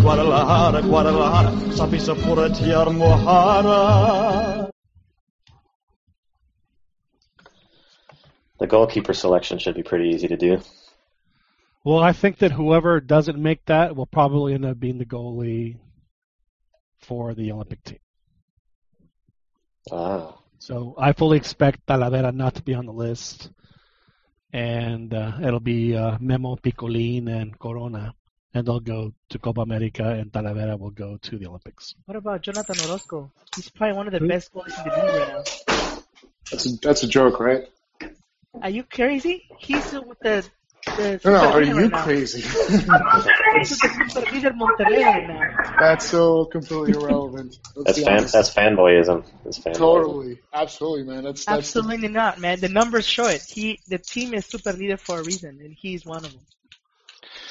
Guadalajara, Guadalajara, sabes a pura mojara. The goalkeeper selection should be pretty easy to do. Well, I think that whoever doesn't make that will probably end up being the goalie for the Olympic team. Ah, So I fully expect Talavera not to be on the list, and uh, it'll be uh, Memo, Picolin, and Corona, and they'll go to Copa America, and Talavera will go to the Olympics. What about Jonathan Orozco? He's probably one of the Who? best goalies in the league right now. That's a, that's a joke, right? Are you crazy? He's with the. The No, no, are you right now. crazy? He's with the Superliga Monterrey right now. that's so completely irrelevant. Let's that's fan, honest. that's fanboyism. That's fanboyism. Totally, absolutely, man. That's that's Absolutely not, man. The numbers show it. He, the team is super leader for a reason, and he's one of them.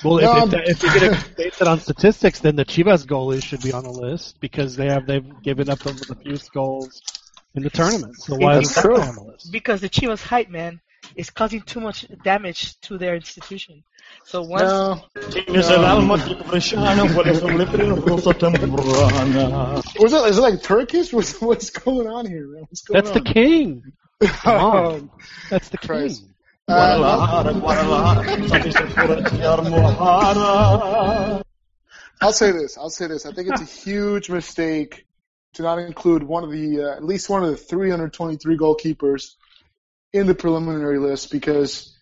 Well, No, if, if, if you're going to base it on statistics, then the Chivas goalie should be on the list because they have they've given up the, the fewest goals in the tournament. So why That's is that true. on the list? Because the Chivas hype, man, is causing too much damage to their institution. So once no. Tienes el alma deep bresciana, hueles rosa temprana. Was it? Is it like Turkish? <laughs> What's what's going on here, man? What's going That's the king. Come. <laughs> That's the Christ. king. Uh, Guadalajara, Guadalajara, sabes a pura mojara. I'll say this. I'll say this. I think it's a huge mistake to not include one of the uh, at least one of the 323 goalkeepers in the preliminary list because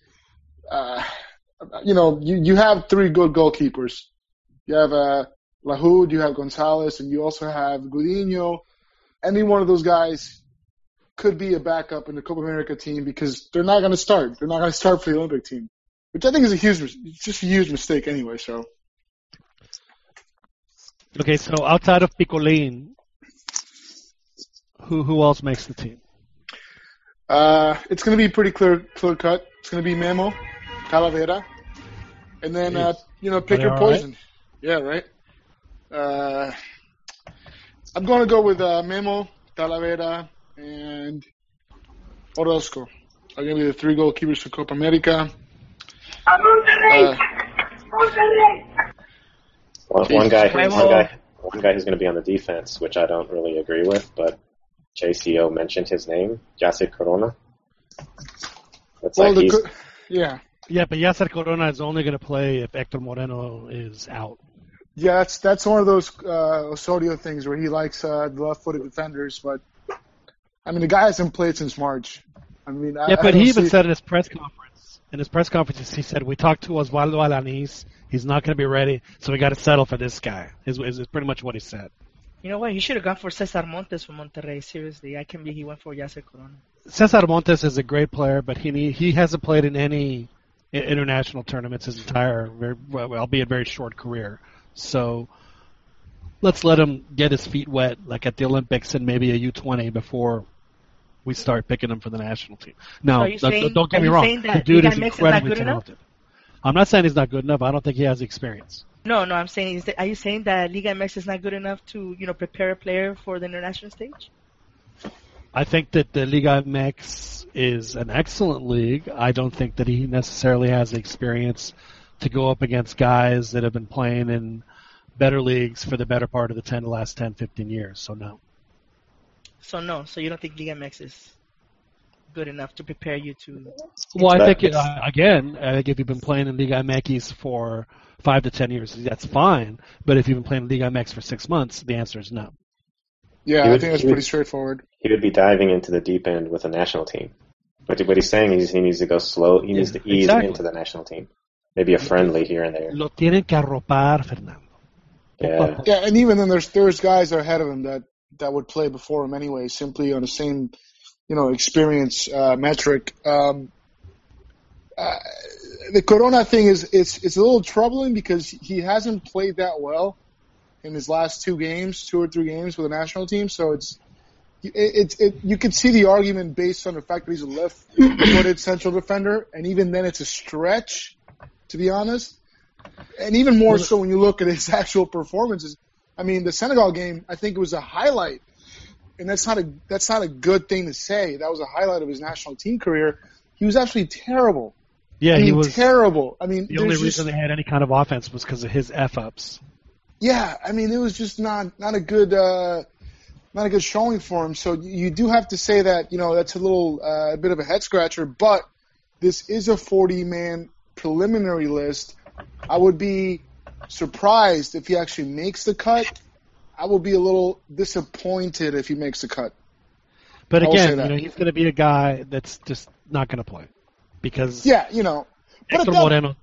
uh, you know, you, you have three good goalkeepers. You have uh, Lahoud, you have Gonzalez, and you also have Gudiño. Any one of those guys could be a backup in the Copa America team because they're not going to start. They're not going to start for the Olympic team, which I think is a huge, just a huge mistake anyway. So Okay, so outside of Picolin, who who else makes the team? Uh, it's going to be pretty clear, clear cut. It's going to be Memo, Talavera, and then uh, you know pick your all right? poison. Yeah, right. Uh, I'm going to go with uh, Memo, Talavera, and Orozco. Are going to be the three goalkeepers for Copa America. Uh, One, one guy, one guy, one guy who's going to be on the defense, which I don't really agree with, but JCO mentioned his name, Yasser Corona. It's well, like the yeah, Yeah, but Yasser Corona is only going to play if Hector Moreno is out. yeah. That's that's one of those uh, Osorio things where he likes uh, the left-footed defenders, but I mean the guy hasn't played since March. I mean, Yeah, I but don't he even see- said in his press conference, in his press conferences, he said, we talked to Osvaldo Alanis. He's not going to be ready, so we got to settle for this guy, is, is, is pretty much what he said. You know what? He should have gone for Cesar Montes from Monterrey. Seriously, I can be he went for Yasser Corona. Cesar Montes is a great player, but he he hasn't played in any international tournaments his entire, very, well, albeit very short career. So let's let him get his feet wet, like at the Olympics and maybe a U20 before we start picking him for the national team. Now, saying- don't get me wrong, the dude is MX is not incredibly talented. I'm not saying he's not good enough. I don't think he has the experience. No, no, I'm saying, is that, are you saying that Liga MX is not good enough to, you know, prepare a player for the international stage? I think that the Liga MX is an excellent league. I don't think that he necessarily has the experience to go up against guys that have been playing in better leagues for the better part of the 10 the last 10, 15 years. So no. So no, so you don't think Liga MX is good enough to prepare you to? Well, I That- think uh, again, I think if you've been playing in Liga MX for five to 10 years, that's fine. But if you've been playing in Liga MX for six months, the answer is no. Yeah, He I think that's he would- pretty straightforward. he would be diving into the deep end with a national team. But what he's saying is he needs to go slow. He needs Yeah, to ease exactly. into the national team. Maybe a friendly here and there. Lo tienen que arropar, Fernando. Yeah. Yeah, and even then, there's there's guys ahead of him that that would play before him anyway, simply on the same, you know, experience uh, metric. Um, uh, the Corona thing is it's it's a little troubling because he hasn't played that well in his last two games, two or three games with the national team. So it's it, it, it you could see the argument based on the fact that he's a left-footed central defender, and even then, it's a stretch, to be honest and even more so when you look at his <laughs> actual performances. I mean, the Senegal game, I think it was a highlight, and that's not a that's not a good thing to say. That was a highlight of his national team career. He was absolutely terrible. Yeah, I mean, he was. terrible. I mean, The only reason just, they had any kind of offense was because of his f ups. yeah, I mean, it was just not not a good uh, not a good showing for him. So you you do have to say that you know that's a little uh, a bit of a head scratcher, but this is a 40 man preliminary list. I would be surprised if he actually makes the cut. I will be a little disappointed if he makes the cut. But I will say again, you know, he's going to be a guy that's just not going to play because Yeah, you know. But Hector at that, Moreno.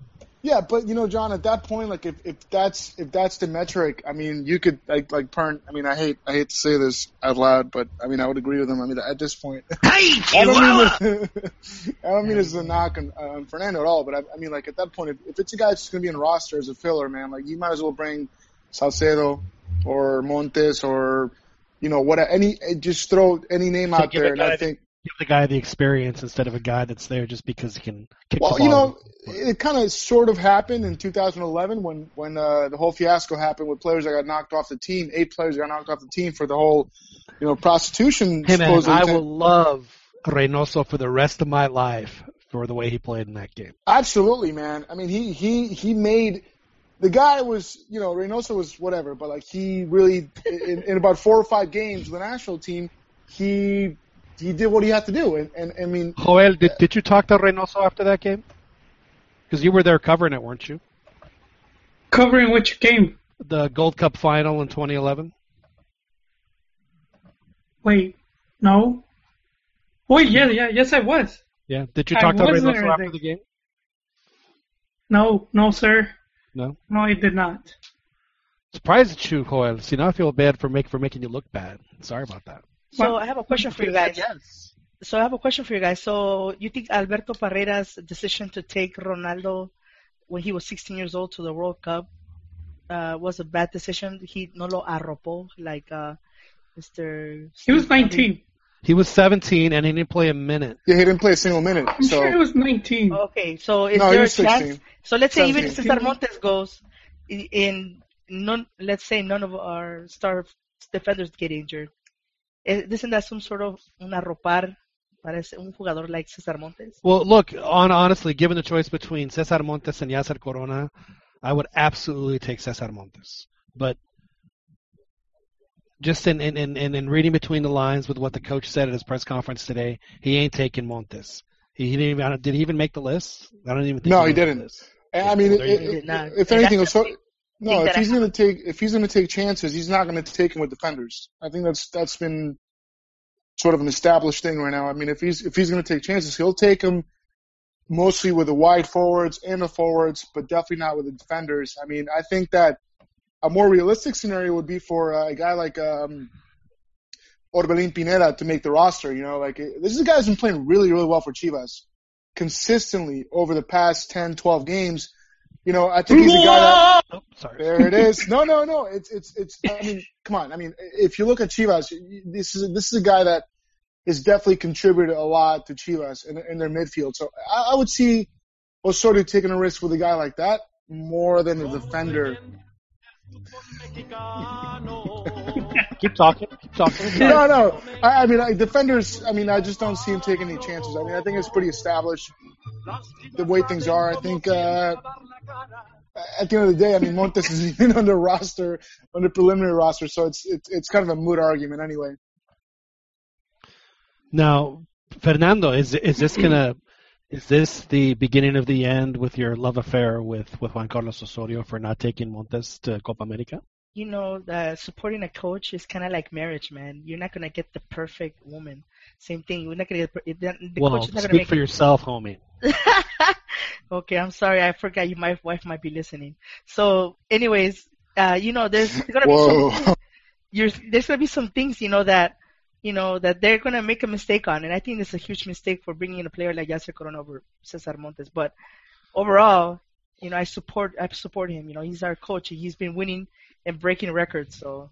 yeah, but you know, John, at that point, like if, if that's if that's the metric, I mean, you could like like Pern. I mean, I hate I hate to say this out loud, but I mean, I would agree with him. I mean, at this point, <laughs> I don't mean this, <laughs> I don't mean this as a knock on, on Fernando at all, but I, I mean, like at that point, if, if it's a guy that's going to be in roster as a filler, man, like you might as well bring Salcedo or Montes or you know what any just throw any name So out there, and I think give the guy the experience instead of a guy that's there just because he can kick Well, the ball. you know, it kind of sort of happened in 2011 when when uh, the whole fiasco happened with players that got knocked off the team. Eight players got knocked off the team for the whole, you know, prostitution. hey man, I will love Reynoso for the rest of my life for the way he played in that game. Absolutely, man. I mean, he he he made the guy was you know Reynoso was whatever, but like he really in, in about four or five games with the national team, he he did what he had to do, and and I mean Joel, did did you talk to Reynoso after that game? Because you were there covering it, weren't you? Covering which game? The Gold Cup final in 2011. Wait, no. Wait, yeah, yeah, yes, I was. Yeah. Did you I talk to was Reynoso after the game? No, no, sir. No. No, I did not. Surprised at you, Joel. See, now I feel bad for make for making you look bad. Sorry about that. So I have a question for you guys. Yes. So I have a question for you guys. So you think Alberto Parreira's decision to take Ronaldo when he was 16 years old to the World Cup uh, was a bad decision? He no lo arropó like uh, Mr. He was 19. He was 17 and he didn't play a minute. Yeah, he didn't play a single minute. I'm so sure he was 19. Okay, so is No, he there a 16. chance? So let's say even if Cesar Montes goes, i- in none, let's say none of our star defenders get injured. Eh, Isn't that some sort of un arropar para un jugador like Cesar Montes? Well, look, on honestly, given the choice between Cesar Montes and Yasser Corona, I would absolutely take Cesar Montes. But just in, in, in, in in reading between the lines with what the coach said at his press conference today, he ain't taking Montes. He, he didn't even, did he even make the list? I don't even think No, he he didn't. list. I mean, There you it- it- not. if anything, so, no, if he's going to take if he's going to take chances, he's not going to take them with defenders. I think that's that's been sort of an established thing right now. I mean, if he's if he's going to take chances, he'll take them mostly with the wide forwards and the forwards, but definitely not with the defenders. I mean, I think that a more realistic scenario would be for uh, a guy like um, Orbelin Pineda to make the roster. You know, like this is a guy who's been playing really, really well for Chivas consistently over the past 10, 12 games. You know, I think he's a guy that. Oh, sorry. <laughs> There it is. No, no, no. It's, it's, it's. I mean, <laughs> come on. I mean, if you look at Chivas, this is this is a guy that has definitely contributed a lot to Chivas in, in their midfield. So I, I would see Osorio taking a risk with a guy like that more than a defender. Keep talking. Keep talking. No, no. I, I mean, like, defenders. I mean, I just don't see him taking any chances. I mean, I think it's pretty established the way things are. I think uh, at the end of the day, I mean, Montes is <laughs> even on the roster, on the preliminary roster, so it's it's it's kind of a moot argument anyway. Now, Fernando, is is this gonna is this the beginning of the end with your love affair with, with Juan Carlos Osorio for not taking Montes to Copa America? You know, uh, supporting a coach is kind of like marriage, man. You're not gonna get the perfect woman. Same thing. You're not gonna get the, the well, coach is not gonna speak make for it. yourself, homie. <laughs> okay, I'm sorry. I forgot you. My wife might be listening. So, anyways, uh, you know, there's gonna be some, you're, <laughs> there's gonna be some things, you know, that you know that they're gonna make a mistake on, and I think it's a huge mistake for bringing in a player like Yasser Corona over Cesar Montes. But overall, you know, I support I support him. You know, he's our coach. He's been winning and breaking records, so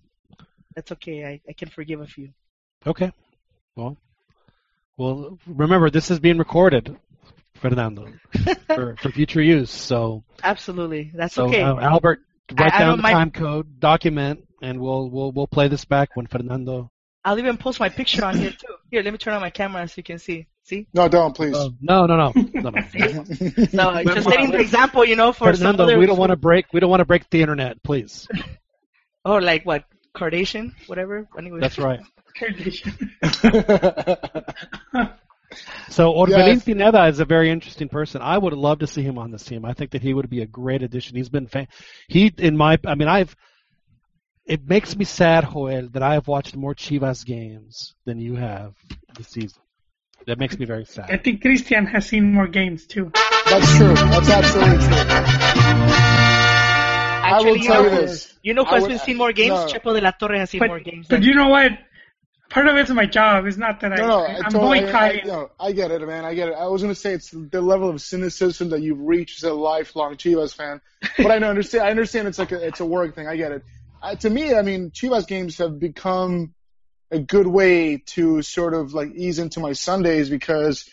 that's okay. I, I can forgive a few. Okay. Well, well, remember this is being recorded, Fernando, <laughs> for, for future use. So, Absolutely, that's so okay. uh, Albert, write I down don't the mind- time code, document, and we'll we'll we'll play this back when Fernando. I'll even post my picture on here too. Here, let me turn on my camera so you can see. See? No, don't please. Oh, no, no, no, no, no. <laughs> No, just setting the example, you know, for some Fernando, other. we don't want to break. We don't want to break the internet, please. <laughs> Oh, like what? Kardashian, whatever. Anyway. That's right. <laughs> Kardashian. So Orbelin Yes. Pineda is a very interesting person. I would love to see him on this team. I think that he would be a great addition. He's been fan- he in my I mean I've it makes me sad, Joel, that I have watched more Chivas games than you have this season. That makes me very sad. I think Christian has seen more games too. That's true. That's absolutely true. I will Actually, you tell know, you this. You know who I has would- been seeing more games? no. Chepo de la Torre has seen But, more games. but than- you know what? Part of it's my job. It's not that I, No, no, I, I, am totally, I, I, boycotting. no, I get it, man. I get it. I was gonna say it's the level of cynicism that you've reached as a lifelong Chivas fan, but I know, <laughs> understand. I understand it's like a, it's a work thing. I get it. Uh, to me, I mean, Chivas games have become a good way to sort of like ease into my Sundays because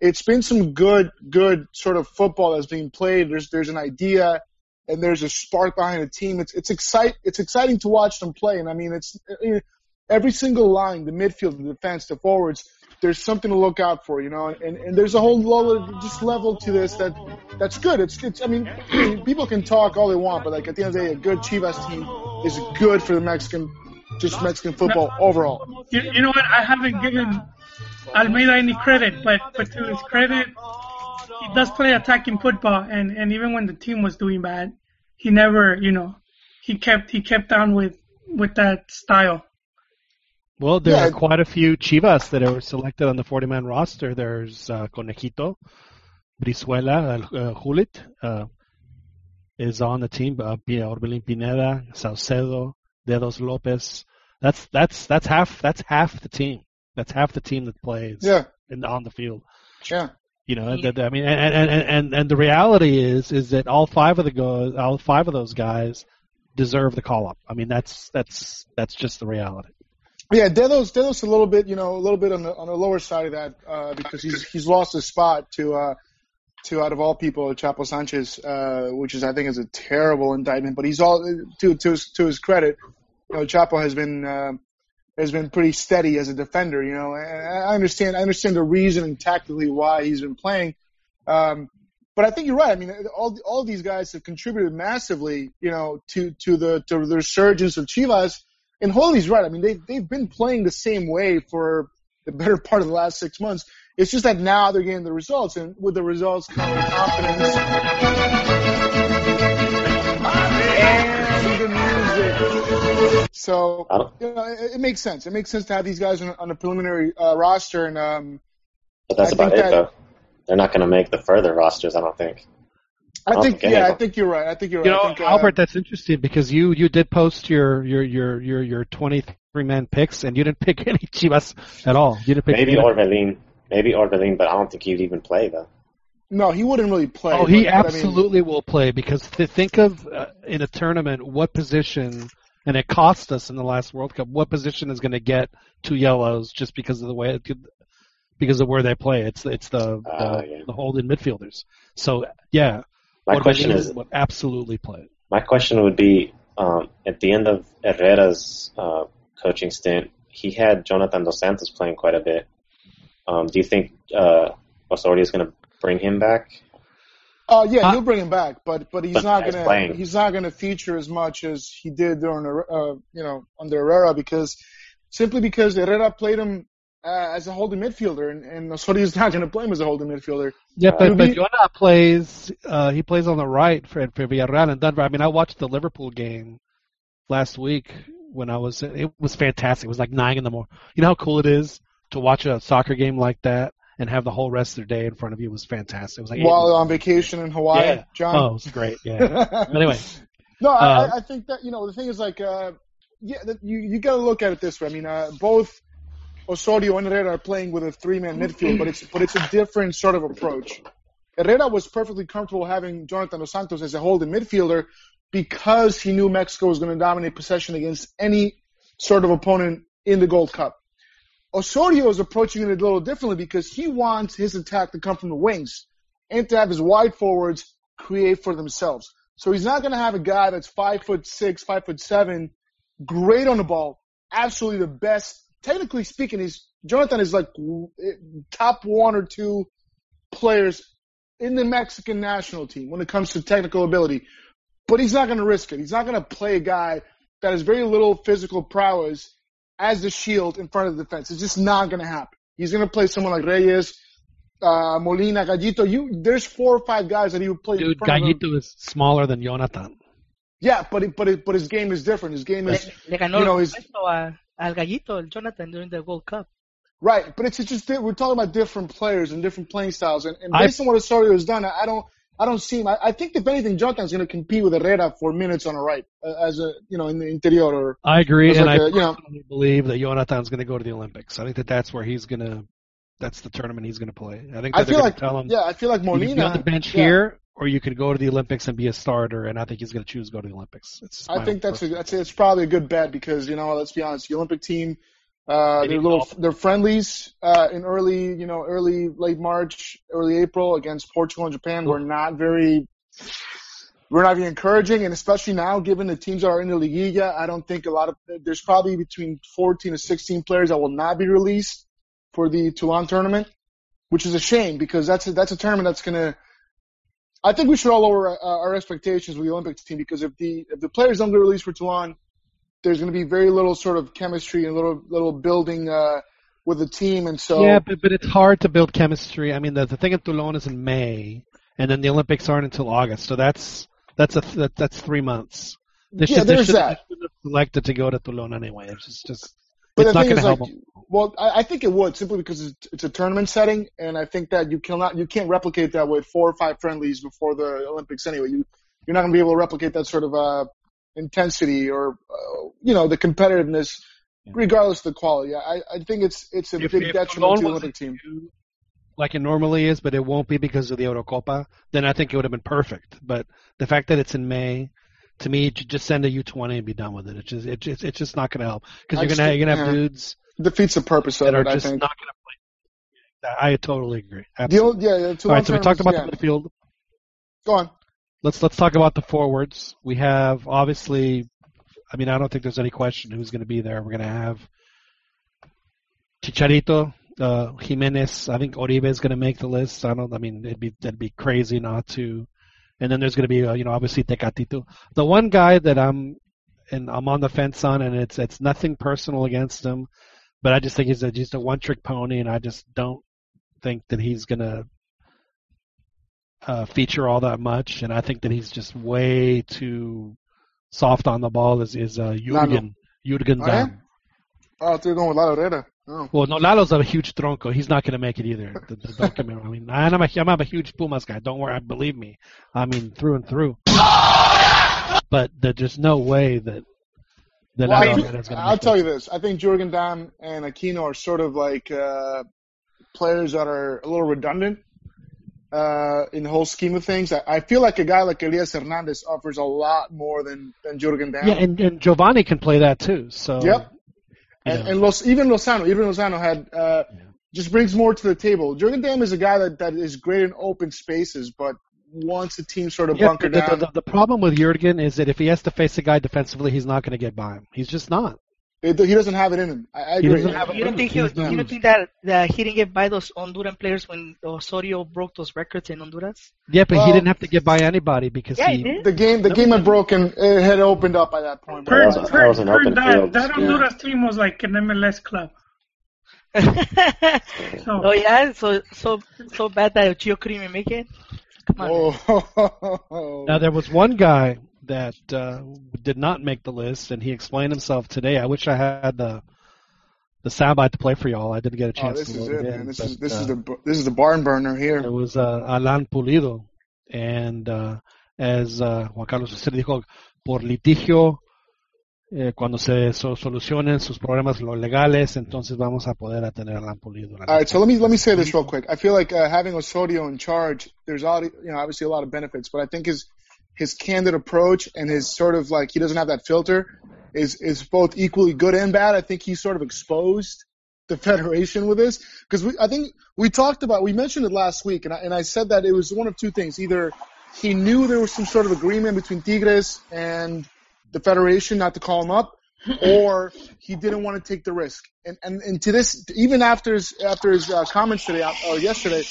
it's been some good, good sort of football that's being played. There's there's an idea and there's a spark behind the team. It's it's excite it's exciting to watch them play. And I mean, it's every single line, the midfield, the defense, the forwards. There's something to look out for, you know, and, and there's a whole level, just level to this that that's good. It's, it's I mean, <clears throat> people can talk all they want, but like at the end of the day, a good Chivas team is good for the Mexican, just Mexican football overall. You, you know what? I haven't given Almeida any credit, but but to his credit, he does play attacking football, and and even when the team was doing bad, he never, you know, he kept he kept on with with that style. Well, there Yeah. are quite a few Chivas that were selected on the 40-man roster. There's uh, Conejito, Brizuela, uh, Hulit, uh, is on the team. Uh, Pia- Orbelin Pineda, Salcedo, Dedos Lopez. That's that's that's half that's half the team. That's half the team that plays Yeah, in, on the field. yeah. You know, that, I mean, and, and, and, and, and the reality is, is that all five of the go, all five of those guys deserve the call up. I mean, that's, that's, that's just the reality. Yeah, Dedos Dedos a little bit, you know, a little bit on the on the lower side of that uh, because he's he's lost his spot to uh, to out of all people Chapo Sanchez, uh, which is I think is a terrible indictment. But he's all to to his, to his credit, you know, Chapo has been uh, has been pretty steady as a defender. You know, and I understand I understand the reason and tactically why he's been playing. Um, but I think you're right. I mean, all all these guys have contributed massively, you know, to to the to the resurgence of Chivas. And Holy's right. I mean, they've they've been playing the same way for the better <laughs> part of the last six months. It's just that now they're getting the results, and with the results comes confidence and the music. So you know, it, it makes sense. It makes sense to have these guys on, on a preliminary uh, roster, and um, But that's about think it, that- though. They're not going to make the further rosters, I don't think. I think think yeah, I think you're right. I think you're You right. know, I think, uh, Albert, that's interesting because you, you did post your, your, your, your, your 23 man picks and you didn't <laughs> pick any Chivas at all. You didn't pick Maybe any. Orbelin, maybe Orbelin, but I don't think he'd even play though. no, he wouldn't really play. Oh, he but- but I mean- absolutely will play because th- think of uh, in a tournament what position, and it cost us in the last World Cup. What position is going to get two yellows just because of the way it could, because of where they play? It's it's the Ah, the, yeah. the holding midfielders. So yeah, My Orbelin question is, would absolutely play. my question would be, um, at the end of Herrera's uh, coaching stint, he had Jonathan Dos Santos playing quite a bit. Um, do you think uh, Osorio is going to bring him back? Oh yeah, Uh, he'll bring him back, but but he's But not gonna playing. he's not gonna feature as much as he did during uh, you know under Herrera because simply because Herrera played him uh, as a holding midfielder and, and Osorio's <laughs> not gonna play him as a holding midfielder. Yeah, Uh, but, but Maybe- Jonah plays. Uh, he plays on the right for, for Villarreal and Denver. I mean, I watched the Liverpool game last week when I was. It was fantastic. It was like nine in the morning. You know how cool it is to watch a soccer game like that and have the whole rest of the day in front of you. It was fantastic. It was like While on vacation in Hawaii, yeah. John. Oh, it was great. Yeah. anyway, <laughs> no, I, Uh, I- I think that you know the thing is like uh, yeah, that you you got to look at it this way. I mean, uh, both Osorio and Herrera are playing with a three man midfield, but it's but it's a different sort of approach. Herrera was perfectly comfortable having Jonathan Dos Santos as a holding midfielder because he knew Mexico was going to dominate possession against any sort of opponent in the Gold Cup. Osorio is approaching it a little differently because he wants his attack to come from the wings and to have his wide forwards create for themselves. So he's not going to have a guy that's five foot six, five foot seven, great on the ball, absolutely the best. Technically speaking, he's Jonathan is like top one or two players in the Mexican national team when it comes to technical ability. But he's not going to risk it. He's not going to play a guy that has very little physical prowess as the shield in front of the defense. It's just not going to happen. He's going to play someone like Reyes, uh, Molina, Gallito. You, there's four or five guys that he would play. in dude, front of. Gallito is smaller than Jonathan. Yeah, but it, but it, but his game is different. His game is le ganó you know, el he's- puesto a, al gallito, el Jonathan, during the World Cup. right. But it's just we're talking about different players and different playing styles. And, and I- based on what Osorio has done, I, I don't I don't see him. I, I think if anything, Jonathan's going to compete with Herrera for minutes on the right uh, as a you know in the interior or I agree, It's and like I a, you know- believe that Jonathan's going to go to the Olympics. I think that that's where he's going to. That's the tournament he's going to play. I think that I feel like tell him yeah, I feel like you Molina on the bench yeah. here, or you could go to the Olympics and be a starter. And I think he's going to choose to go to the Olympics. It's I think that's a, that's a, it's probably a good bet because you know let's be honest, the Olympic team, uh, They they're little help. they're friendlies uh, in early you know early late March, early April against Portugal and Japan. We're not very we're not very encouraging, and especially now given the teams that are in the Liguilla, I don't think a lot of there's probably between 14 to 16 players that will not be released for the Toulon tournament, which is a shame because that's a, that's a tournament that's gonna I think we should all lower uh, our expectations with the Olympics team because if the if the players don't get released for Toulon, there's going to be very little sort of chemistry and little little building uh, with the team, and so yeah, but but it's hard to build chemistry. I mean, the the thing at Toulon is in May, and then the Olympics aren't until August. So that's that's a that, that's three months. They yeah, should, they there's should, that. they should have selected to go to Toulon anyway. It's just just But it's the not going to help them. Well, I, I think it would simply because it's, it's a tournament setting, and I think that you cannot you can't replicate that with four or five friendlies before the Olympics anyway. You you're not going to be able to replicate that sort of uh, intensity or uh, you know the competitiveness, regardless of the quality. I, I think it's it's a If- big if detriment to the Olympic team. like it normally is, but it won't be because of the Eurocopa, then I think it would have been perfect. But the fact that it's in May, to me, just send a U20 and be done with it. It's just it's just, it's just not going to help because you're gonna you're gonna have yeah. dudes Defeats the purpose of that are it. I think. not going to play. I totally agree. The old, yeah, yeah, All right, so we talked about tournaments, the midfield. Go on. Let's let's talk about the forwards. We have obviously, I mean, I don't think there's any question who's going to be there. We're going to have Chicharito, uh, Jimenez. I think Oribe is going to make the list. I don't. I mean, it'd be that'd be crazy not to. And then there's going to be, uh, you know, obviously Tecatito. The one guy that I'm and I'm on the fence on, and it's it's nothing personal against him, but I just think he's a just a one trick pony, and I just don't think that he's going to uh, feature all that much, and I think that he's just way too soft on the ball. Is is uh, Jurgen Jurgen Oh? Damm. Oh, going with Lalo Herrera. Oh. Well, no, Lalo's a huge tronco. He's not going to make it either. The- the- Don't get me wrong. I mean, I'm a, I'm a huge Pumas guy. Don't worry, believe me. I mean, through and through. But there's just no way that that Well, I Lalo think- Herrera's going to I'll make tell you this. I think Jurgen Damm and Aquino are sort of like uh, players that are a little redundant uh, in the whole scheme of things. I, I feel like a guy like Elias Hernandez offers a lot more than, than Jurgen Damm. Yeah, and, and Giovanni can play that too. So Yep. And, know. and Los, even Lozano, even Lozano had uh, just brings more to the table. Jurgen Damm is a guy that, that is great in open spaces, but once a team sort of Yeah, bunker the, the, down, the, the problem with Jurgen is that if he has to face a guy defensively, he's not going to get by him. He's just not. it, he doesn't have it in him. I, I He agree. doesn't have You don't think he was, you don't think that, that he didn't get by those Honduran players when Osorio broke those records in Honduras? Yeah, but Well- he didn't have to get by anybody because Yeah, he. he did. the game, the game had broken. It had opened up by that point. That was- Per, that per, was an per open that, field. that Yeah. Honduras team was like an MLS club. <laughs> So oh yeah, so so so bad that Gio couldn't even make it. Come on. Oh. Now there was one guy that uh, did not make the list, and he explained himself today. I wish I had the the soundbite to play for y'all. I didn't get a Oh, chance this to is it, it man. in. This but, is this uh, is the this is the barn burner here. It was uh, Alan Pulido, and uh, as uh, Juan Carlos Usted dijo, por litigio, eh, cuando se so- solucionen sus problemas los legales, entonces vamos a poder a tener a Pulido. All right, so let me let me say this real quick. I feel like uh, having Osorio in charge, there's all you know, obviously a lot of benefits, but I think his his candid approach and his sort of like he doesn't have that filter is is both equally good and bad. I think he sort of exposed the <laughs> federation with this because we I think we talked about we mentioned it last week and I, and I said that it was one of two things either he knew there was some sort of agreement between Tigres and the federation not to call him up or he didn't want to take the risk and and, and to this even after his after his uh, comments today uh, or yesterday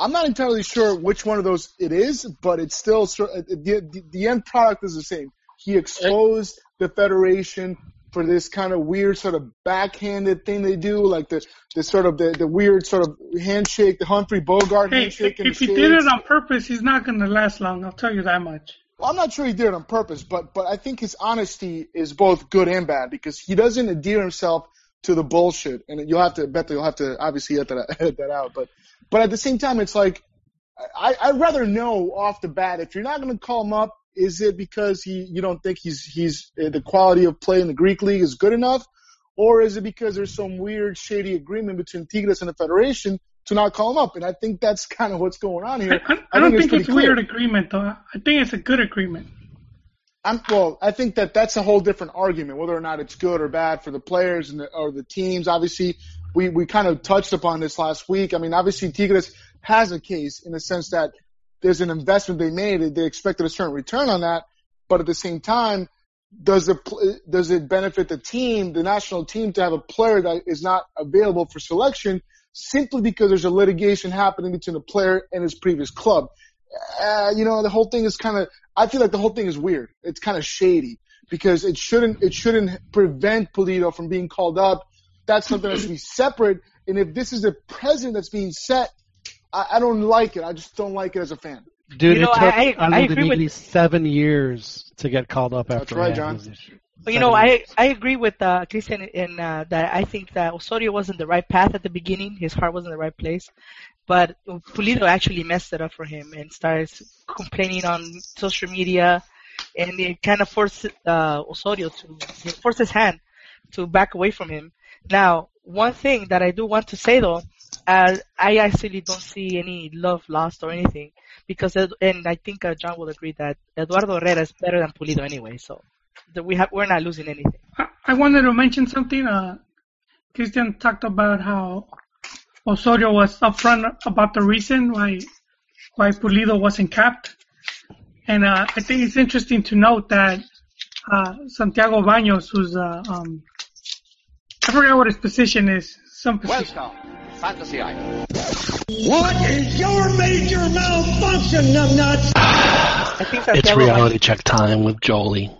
I'm not entirely sure which one of those it is, but it's still uh, the, the end product is the same. He exposed the federation for this kind of weird sort of backhanded thing they do, like the the sort of the, the weird sort of handshake, the Humphrey Bogart hey, handshake. and if he did it on purpose, he's not going to last long. I'll tell you that much. Well, I'm not sure he did it on purpose, but but I think his honesty is both good and bad because he doesn't adhere himself to the bullshit, and you'll have to bet that you'll have to obviously edit that, edit that out. But but at the same time, it's like I, I'd rather know off the bat. If you're not going to call him up, is it because he you don't think he's he's uh, the quality of play in the Greek league is good enough, or is it because there's some weird shady agreement between Tigres and the federation to not call him up? And I think that's <laughs> kind of what's going on I, here. I, I don't think pretty it's clear. weird agreement though. I think it's a good agreement. I'm, well, I think that that's a whole different argument, whether or not it's good or bad for the players and the, or the teams. Obviously, we, we kind of touched upon this last week. I mean, obviously, Tigres has a case in the sense that there's an investment they made. They expected a certain return on that. But at the same time, does it, does it benefit the team, the national team, to have a player that is not available for selection simply because there's a litigation happening between the player and his previous club? uh, you know, the whole thing is kind of, I feel like the whole thing is weird. It's kind of shady because it shouldn't, it shouldn't prevent Pulido from being called up. That's something that should be separate. And if this is a precedent that's being set, I, I don't like it. I just don't like it as a fan. Dude, You know, it took I- I- I agree with- seven years to get called up That's after right, he had John. But you know, I I agree with uh, Christian in uh, that I think that Osorio was in the right path at the beginning. His heart was in the right place, but Pulido actually messed it up for him and started complaining on social media, and it kind of forced uh, Osorio to force his hand to back away from him. Now, one thing that I do want to say though, uh, I actually don't see any love lost or anything because, and I think uh, John will agree that Eduardo Herrera is better than Pulido anyway, so that we have we're not losing anything. I, I wanted to mention something. Uh, Christian talked about how Osorio was upfront about the reason why why Pulido wasn't capped, and uh, I think it's interesting to note that uh, Santiago Baños, who's uh, um, I forgot what his position is. Some position. Fantasy Island. What is your major malfunction, numbnuts? I think It's Santiago reality check time with Jolie.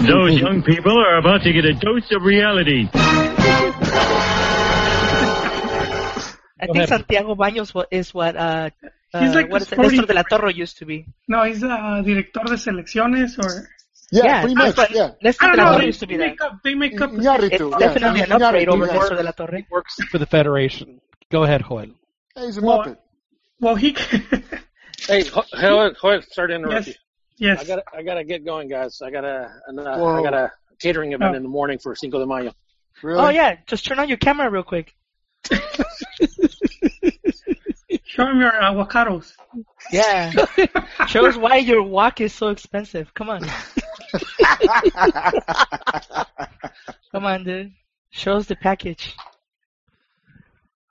Those young people are about to get a dose of reality. I think Santiago Baños is what uh, uh He's like what the is it? Néstor de la Torre used to be. No, he's uh, director de selecciones or. Yeah, Yeah, pretty that's much. what- Yeah. Néstor I de don't la know. Torre They, used to be make that. up. They make up. Iñárritu, It's yeah. definitely an Iñárritu, upgrade over yeah. Néstor de la Torre. Works for the Federation. Go ahead, Joel. Hey, he's a Well, muppet. Well, he. <laughs> Hey, Ho- Joel, Joel, sorry to interrupt yes. you. Yes. I gotta, I gotta get going, guys. I got a, an, uh, Whoa. I got a catering event Oh. in the morning for Cinco de Mayo. Really? Oh yeah, just turn on your camera real quick. <laughs> Show him your avocados. Yeah. <laughs> Shows why your walk is so expensive. Come on. Come on, dude. Shows the package.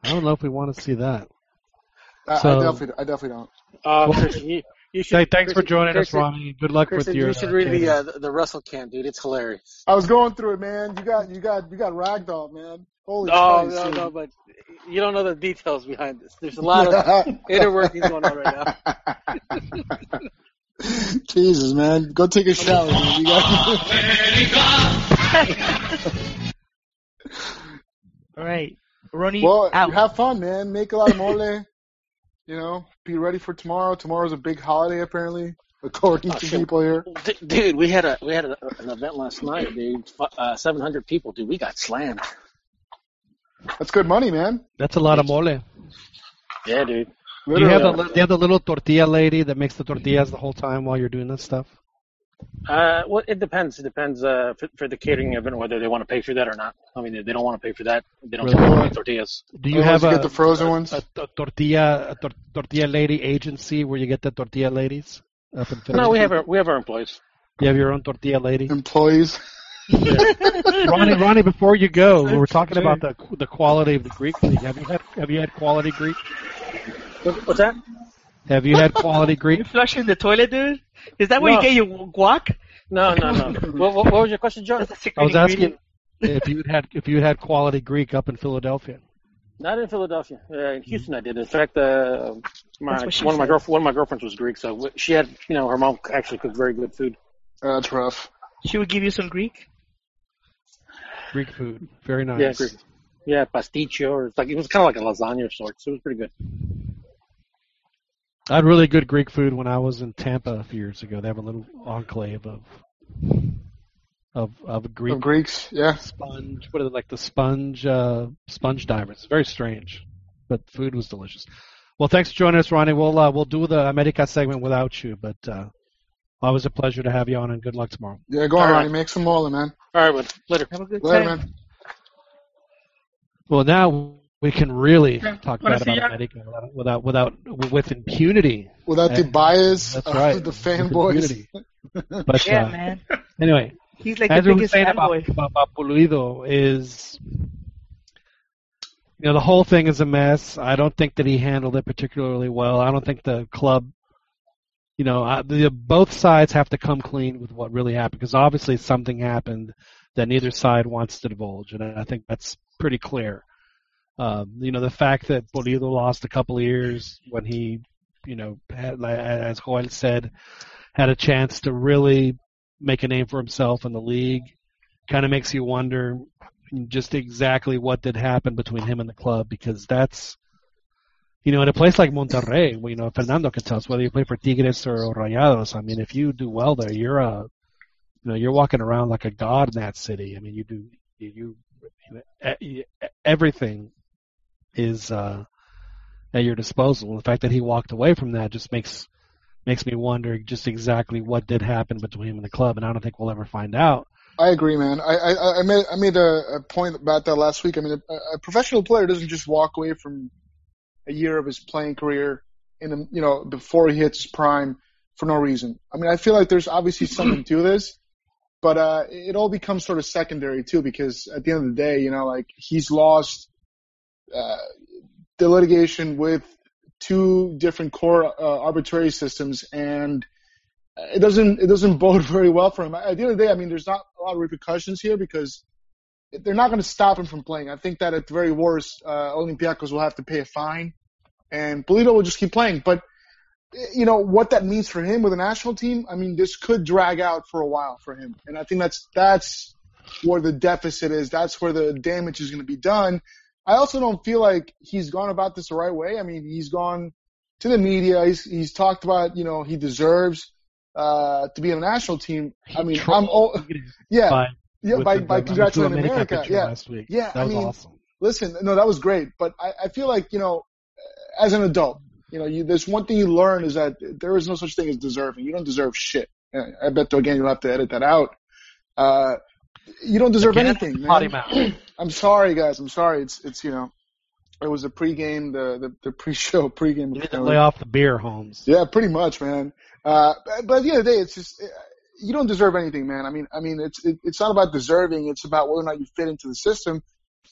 I don't know if we want to see that. I, So- I definitely, I definitely don't. Uh, Well, Christian, you, you should, Hey, thanks for Christian- joining us, Ronnie. Good luck Christian, with your. you should uh, read the, uh, the the Russell Camp, dude. It's hilarious. I was going through it, man. You got, you got, you got ragdoll, man. Holy No, Christ, no, dude. no, but you don't know the details behind this. There's a lot of <laughs> inner workings going on right now. <laughs> Jesus, man. Go take a shower, man. You got... <laughs> All right. Ronnie well, out. have fun, man. Make a lot of mole. <laughs> You know, be ready for tomorrow. Tomorrow's a big holiday, apparently, according Oh, to shit. people here. D- dude, we had a we had a, an event last night, dude. F- Uh, 700 people, dude. We got slammed. That's good money, man. That's a lot of mole. Yeah, dude. Do you have the do you have the little tortilla lady that makes the tortillas the whole time while you're doing this stuff? Uh, well, it depends. It depends uh, for, for the catering event whether they want to pay for that or not. I mean, they don't want to pay for that. They don't Really? sell any tortillas. Do you Otherwise have a, get the frozen ones? a, a tortilla a tor- tortilla lady agency where you get the tortilla ladies up in No, we have our we have our employees. You have your own tortilla lady. Employees. Ronnie, Ronnie, before you go, we were talking about the the quality of the Greek food. Have you had Have you had quality Greek? What's that? Have you had quality <laughs> Greek? You flushing the toilet, dude? Is that where No. you get your guac? No, no, no. <laughs> what, what, what was your question, John? That's a secret I was asking if you had had if you had quality Greek up in Philadelphia. Not in Philadelphia. Uh, in Houston, I did. In fact, uh, my That's what one of my said. girl one of my girlfriends was Greek, so she had you know her mom actually cooked very good food. That's rough. She would give you some Greek. Greek food, very nice. Yeah, Greek. Yeah, pasticcio, or it's like it was kind of like a lasagna of sorts. It was pretty good. I had really good Greek food when I was in Tampa a few years ago. They have a little enclave of of of Greek Of Greeks, yeah. sponge. What are they like the sponge uh, sponge divers? It's very strange, but food was delicious. Well, thanks for joining us, Ronnie. We'll uh, we'll do the America segment without you, but uh, always a pleasure to have you on, and good luck tomorrow. Yeah, go on, All right. Ronnie. Make some more, man. All right, but later. Have a good Later, time. man. Well, now we can really Yeah, talk bad about ya? America without without without with impunity. Without the Eh, bias That's of right. the fanboys. <laughs> But Yeah, uh, man. anyway, He's like as the biggest saying about, fanboy. about, about Pulido is, you know, the whole thing is a mess. I don't think that he handled it particularly well. I don't think the club, you know, I, the, both sides have to come clean with what really happened because obviously something happened that neither side wants to divulge, and I think that's pretty clear. Um, you know, the fact that Pulido lost a couple of years when he, you know, had, as Joel said, had a chance to really make a name for himself in the league. Kind of makes you wonder just exactly what did happen between him and the club because that's, you know, in a place like Monterrey, you know, Fernando can tell us whether you play for Tigres or, Rayados. I mean, if you do well there, you're a You know, you're walking around like a god in that city. I mean, you do you, you everything is uh, at your disposal. The fact that he walked away from that just makes makes me wonder just exactly what did happen between him and the club, and I don't think we'll ever find out. I agree, man. I I, I made I made a, a point about that last week. I mean, a, a professional player doesn't just walk away from a year of his playing career in the, you know before he hits his prime for no reason. I mean, I feel like there's obviously something to this, but uh, it all becomes sort of secondary too because at the end of the day, you know, like he's lost uh, the litigation with two different core uh, arbitrary systems and it doesn't it doesn't <laughs> bode very well for him. At the end of the day, I mean, there's not a lot of repercussions here because they're not going to stop him from playing. I think that at the very worst, uh, Olympiacos will have to pay a fine, and Pulido will just keep playing. But you know what that means for him with a national team. I mean, this could drag out for a while for him, and I think that's that's where the deficit is. That's where the damage is going to be done. I also don't feel like he's gone about this the right way. I mean, he's gone to the media. He's he's talked about you know he deserves uh, to be in a national team. I mean, I'm oh, <laughs> yeah, by, yeah, by the, by the congratulating America America. Yeah, last week. yeah. I mean, awesome. listen, no, that was great, but I, I feel like you know, as an adult, you know, you, there's one thing you learn is that there is no such thing as deserving. You don't deserve shit. I bet though again you'll have to edit that out. Uh, you don't deserve Again, anything, potty man. mouth. <clears throat> I'm sorry, guys. I'm sorry. It's it's you know, it was a pregame, the the, the pre-show <laughs> pregame. You need to lay off the beer, Holmes. Yeah, pretty much, man. Uh, but, at the end of the day, it's just uh, you don't deserve anything, man. I mean, I mean, it's it, it's not about deserving. It's about whether or not you fit into the system.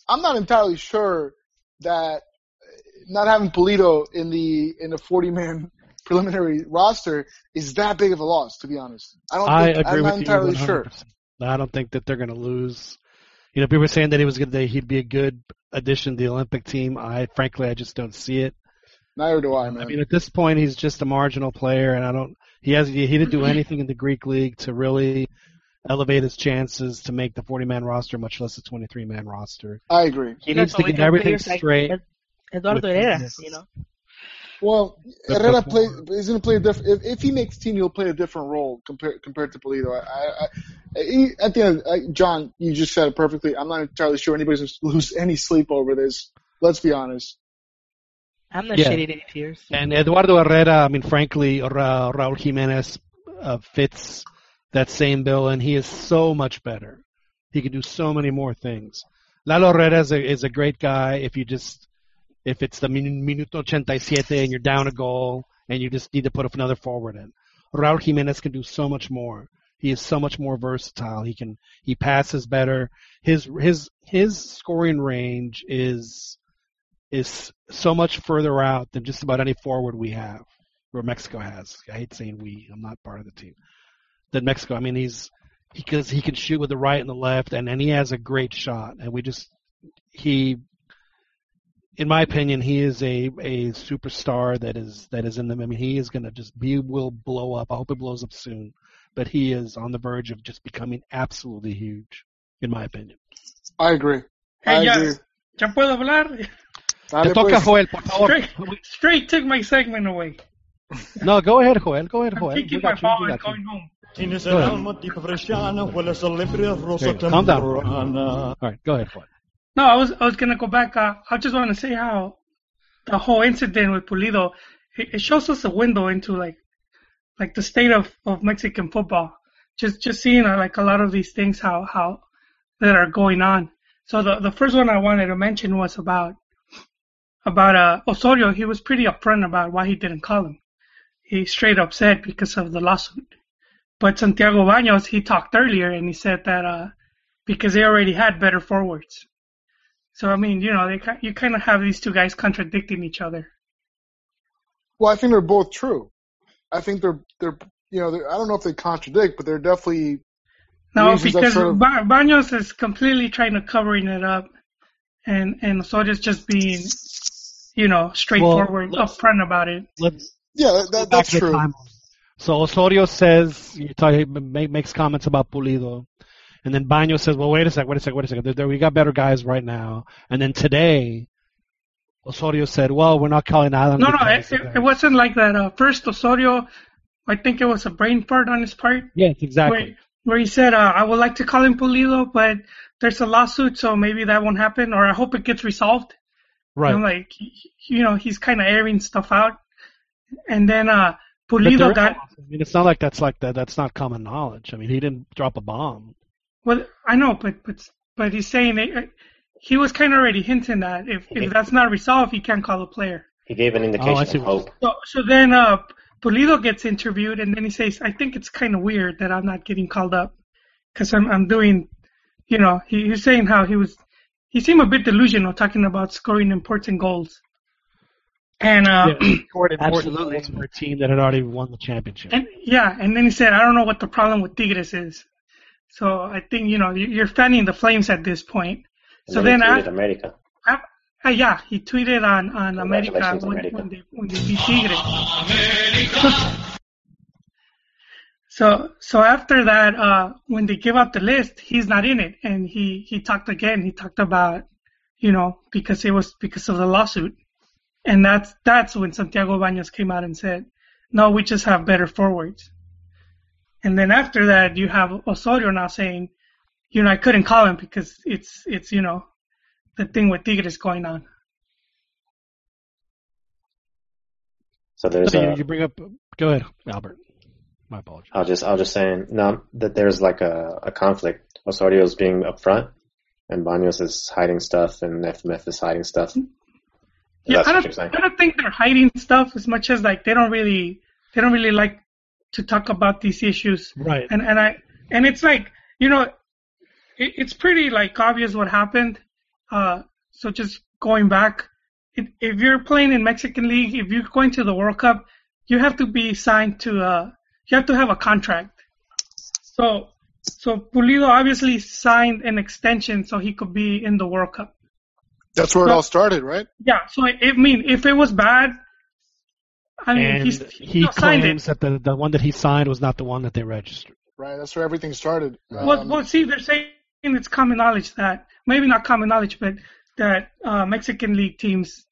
I'm not entirely sure that not having Pulido in the in the 40 man <laughs> preliminary roster is that big of a loss, to be honest. I don't. I Think, agree I'm with not you entirely 100%. sure. I don't think that they're going to lose. You know, people were saying that he was going to he'd be a good addition to the Olympic team. I frankly, I just don't see it. Neither do I, man. I mean, at this point, he's just a marginal player, and I don't. He has he didn't do anything in the Greek league to really elevate his chances to make the 40 man roster, much less the 23 man roster. I agree. He You needs to get everything players like straight. Eduardo Herrera, you know. Well, The Herrera play is going to play a different. If, if he makes team, he'll play a different role compared compared to Pulido. I, I, I, he, at the end, I, John, you just said it perfectly. I'm not entirely sure anybody's going to lose any sleep over this. Let's be honest. I'm not Yeah. shedding any tears. And Eduardo Herrera, I mean, frankly, Ra- Raul Jimenez uh, fits that same bill, and he is so much better. He can do so many more things. Lalo Herrera is a, is a great guy if you just, if it's the min- minuto 87 and you're down a goal and you just need to put another forward in. Raul Jimenez can do so much more. He is so much more versatile. He can, he passes better. His, his, his scoring range is, is so much further out than just about any forward we have, or Mexico has. I hate saying we. I'm not part of the team. Than Mexico. I mean, he's because he can shoot with the right and the left, and and he has a great shot. And we just he, in my opinion, he is a a superstar that is that is in them. I mean, he is going to just be will blow up. I hope it blows up soon, but he is on the verge of just becoming absolutely huge, in my opinion. I agree. Hey, I ya, agree. ya puedo hablar. Dale, Te toca, pues. Joel, por favor. Straight, straight took my segment away. <laughs> No, go ahead, Joel. Go ahead, Joel. I'm Joel. kicking We my got you. ball We and going home. Tienes Go el ahead. alma tipo bresciana, hueles a libre rosa Okay, calm down. temprana. All right, go ahead, Joel. No, I was I was gonna go back. Uh, I just want to say how the whole incident with Pulido it, it shows us a window into like like the state of, of Mexican football. Just just seeing uh, like a lot of these things how how that are going on. So the the first one I wanted to mention was about about uh Osorio. He was pretty upfront about why he didn't call him. He straight up said because of the lawsuit. But Santiago Baños he talked earlier and he said that uh because they already had better forwards. So I mean, you know, they you kind of have these two guys contradicting each other. Well, I think they're both true. I think they're they're you know they're, I don't know if they contradict, but they're definitely No, because sort of- ba- Baños is completely trying to covering it up, and and Osorio's just being, you know, straightforward, let's- upfront about it. Let's yeah that, go that, back that's true. So Osorio says, you talk, he makes comments about Pulido, and then Baño says, well, wait a second, wait a second, wait a second. There, there, we got better guys right now. And then today, Osorio said, well, we're not calling Alan. No, no, it, it, wasn't like that. Uh, first Osorio, I think it was a brain fart on his part. Yes, exactly. Where, where he said, uh, "I would like to call him Pulido, but there's a lawsuit, so maybe that won't happen, or I hope it gets resolved." Right. And I'm like, you know, he's kind of airing stuff out, and then uh, Pulido got. I mean, it's not like that's like that. That's not common knowledge. I mean, he didn't drop a bomb. Well, I know, but but but he's saying it, uh, he was kind of already hinting that if if that's not resolved, he can't call a player. He gave an Oh, indication of hope. So so then uh, Pulido gets interviewed, and then he says, "I think it's kind of weird that I'm not getting called up because I'm I'm doing, you know, he, he's saying how he was, he seemed a bit delusional talking about scoring important goals, and uh, Yeah, <clears throat> scored important Absolutely. goals for a team that had already won the championship. and yeah, and then he said, I don't know what the problem with Tigres is. So I think you know you- you're fanning the flames at this point. And so then then, he I, tweeted America. Uh, yeah, he tweeted on on America when, America. when they when they beat Tigres. so so after that, uh, when they give out the list, he's not in it, and he he talked again. He talked about, you know, because it was because of the lawsuit, and that's that's when Santiago Baños came out and said, no, we just have better forwards. And then after that, you have Osorio now saying, you know, I couldn't call him because it's it's you know the thing with Tigres going on. So there's So a. you, you bring up. Go ahead, Albert. My apologies. I'll just I'll just saying no that there's like a, a conflict. Osorio's being upfront, and Banos is hiding stuff, and FMF is hiding stuff. Yeah, I don't. I don't think they're hiding stuff as much as like they don't really they don't really like to talk about these issues. Right. And and I and it's like you know it, it's pretty like obvious what happened. Uh, so just going back, if, if you're playing in Mexican League, if you're going to the World Cup, you have to be signed to uh you have to have a contract. So so Pulido obviously signed an extension so he could be in the World Cup. That's where it all started, right? Yeah, so I I mean, if it was bad, I mean, and he's, he still signed it. claims that the the one that he signed was not the one that they registered. Right. That's where everything started. Well, Um, well, see, they're saying it's common knowledge that maybe not common knowledge, but that uh, Mexican league teams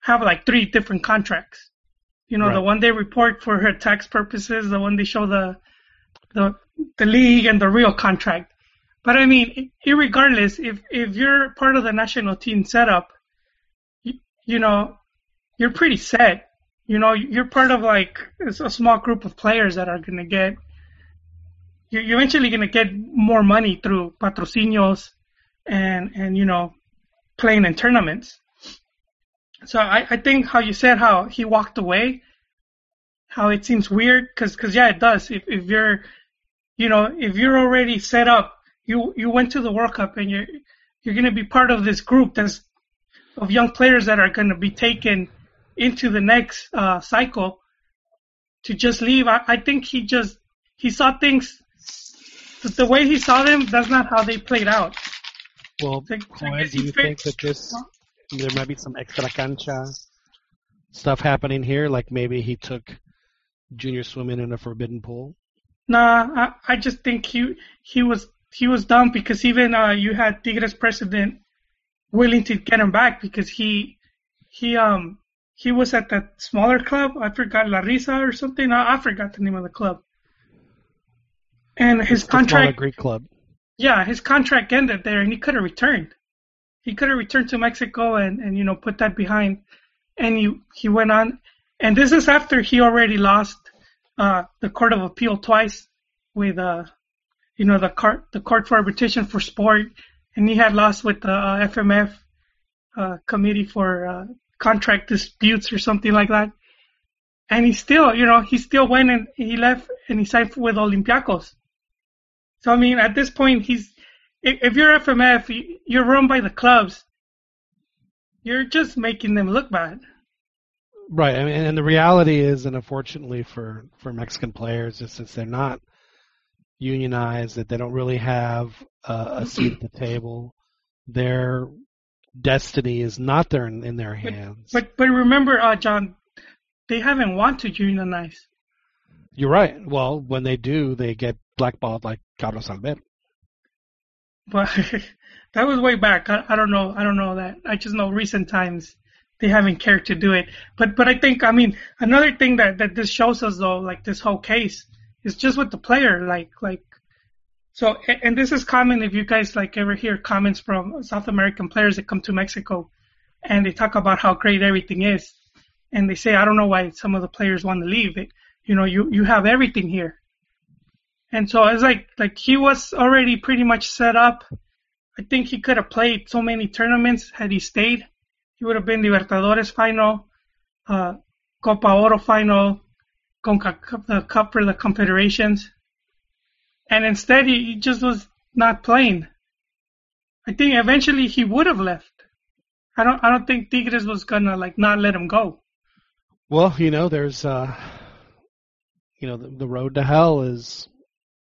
have like three different contracts. You know, the one they report for her tax purposes, the one they show the the the league, and the real contract. But I mean, irregardless, if if you're part of the national team setup, you, you know, you're pretty set. You know, you're part of like a small group of players that are gonna get you're eventually going to get more money through patrocinios and and you know playing in tournaments. So I, I think how you said how he walked away, how it seems weird because cause yeah it does if if you're you know if you're already set up you you went to the World Cup and you're you're going to be part of this group that's of young players that are going to be taken into the next uh, cycle to just leave. I, I think he just he saw things the, way he saw them. That's not how they played out. Well, do you think that this there might be some extra cancha stuff happening here? Like maybe he took junior swimming in a forbidden pool. Nah, I, I just think he he was he was dumb because even uh, you had Tigres president willing to get him back because he he um he was at that smaller club. I forgot La Risa or something. I, I forgot the name of the club. And his smaller contract Greek club. yeah, his contract ended there, and he could have returned. He could have returned to Mexico and and you know put that behind, and he he went on, and this is after he already lost uh, the court of appeal twice with uh you know the court the court for arbitration for sport, and he had lost with the uh, FMF uh, committee for uh, contract disputes or something like that, and he still you know he still went and he left and he signed with Olympiacos. So I mean, at this point, he's if, you're FMF, you- you're run by the clubs. You're just making them look bad. Right. I mean, and the reality is, and unfortunately for, for Mexican players, is since they're not unionized, that they don't really have uh, a seat at the table. Their destiny is not there in, in their hands. But but remember, uh, John, they haven't want to unionize. You're right. Well, when they do, they get blackballed like Carlos Alberto. But <laughs> that was way back. I, I don't know. I don't know that. I just know recent times they haven't cared to do it. But but I think I mean another thing that that this shows us though, like this whole case, is just with the player. Like like So, and this is common if you guys like ever hear comments from South American players that come to Mexico, and they talk about how great everything is, and they say, I don't know why some of the players want to leave. It, you know, you you have everything here. And so it's like like he was already pretty much set up. I think he could have played so many tournaments had he stayed. He would have been Libertadores final, uh, Copa Oro final, Conca the Cup for the Confederations, and instead he, he just was not playing. I think eventually he would have left. I don't I don't think Tigres was gonna like not let him go. Well, you know, there's, uh, you know, the, the road to hell is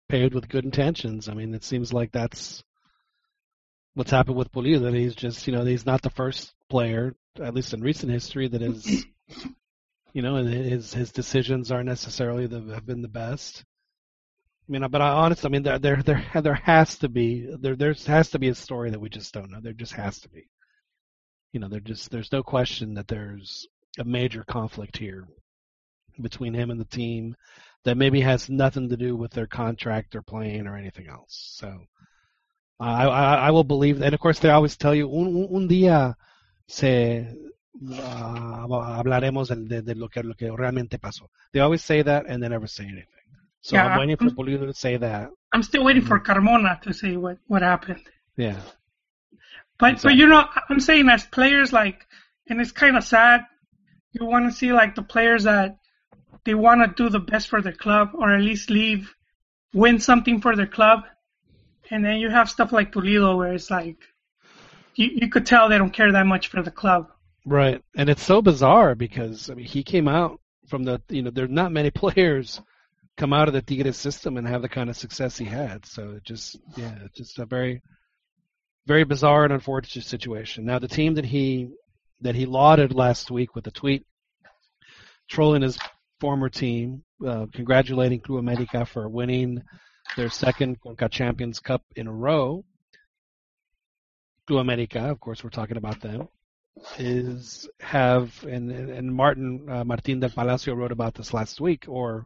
paved with good intentions. I mean, it seems like that's what's happened with Pulido. That he's just, you know, he's not the first player, at least in recent history, that is, <clears throat> you know, and his his decisions aren't necessarily the have been the best. I mean, but I honestly, I mean, there there there there has to be there there has to be a story that we just don't know. There just has to be. You know, there just there's no question that there's a major conflict here between him and the team that maybe has nothing to do with their contract or playing or anything else. So I, I, I will believe, and of course they always tell you un, un, un día se uh, hablaremos de, de lo que lo que realmente pasó. They always say that and they never say anything. So Yeah, I'm waiting for Pulido to say that. I'm still waiting for mm-hmm. Carmona to say what what happened. Yeah. But but you know, I'm saying as players like, and it's kind of sad. You want to see like the players that they want to do the best for their club, or at least leave, win something for their club, and then you have stuff like Toledo where it's like, you you could tell they don't care that much for the club. Right, and it's so bizarre because I mean he came out from the you know there's not many <laughs> players come out of the Tigres system and have the kind of success he had. So it just yeah, it's just a very very bizarre and unfortunate situation. Now the team that he that he lauded last week with a tweet trolling his former team, uh, congratulating Club America for winning their second Conca Champions Cup in a row. Club America, of course, we're talking about them is have and and Martin uh, Martin del Palacio wrote about this last week or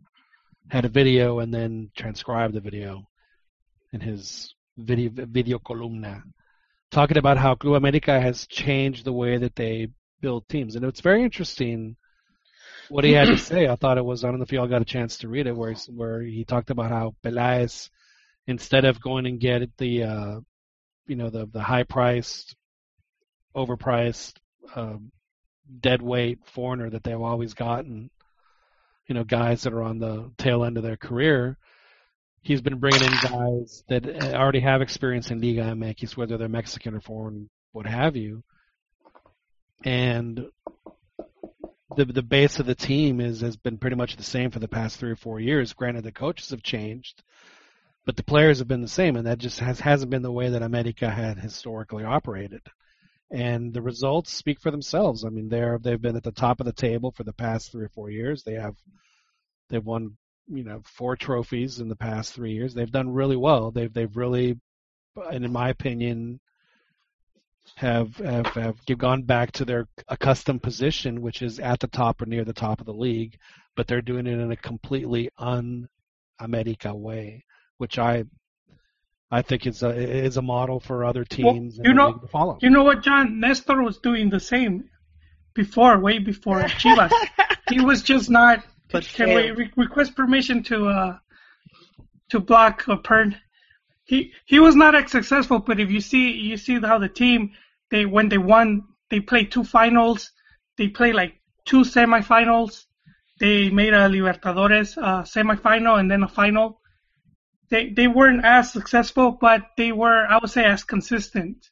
had a video and then transcribed the video in his video video columna talking about how Club America has changed the way that they build teams and it's very interesting what he had to say I thought it was I don't know if y'all got a chance to read it where where he talked about how Pelaez instead of going and get the uh you know the the high priced overpriced um, dead weight foreigner that they've always gotten. You know, guys that are on the tail end of their career. He's been bringing in guys that uh, already have experience in Liga MX, whether they're Mexican or foreign, what have you. And the the base of the team is has been pretty much the same for the past three or four years. Granted, the coaches have changed, but the players have been the same, and that just has hasn't been the way that America had historically operated and the results speak for themselves. I mean, they're they've been at the top of the table for the past three or four years. They have they've won you know four trophies in the past three years. They've done really well. They've they've really, and in my opinion, have have have gone back to their accustomed position, which is at the top or near the top of the league. But they're doing it in a completely un-America way, which I I think it's a is a model for other teams Well, you know, to follow. you know what, John Nestor was doing the same before, way before <laughs> Chivas. he was just not. But can we re- request permission to uh to block a Pern? He he was not as successful, but if you see you see how the team they when they won they played two finals, they played like two semifinals. They made a Libertadores uh, semifinal and then a final. They they weren't as successful, but they were I would say as consistent.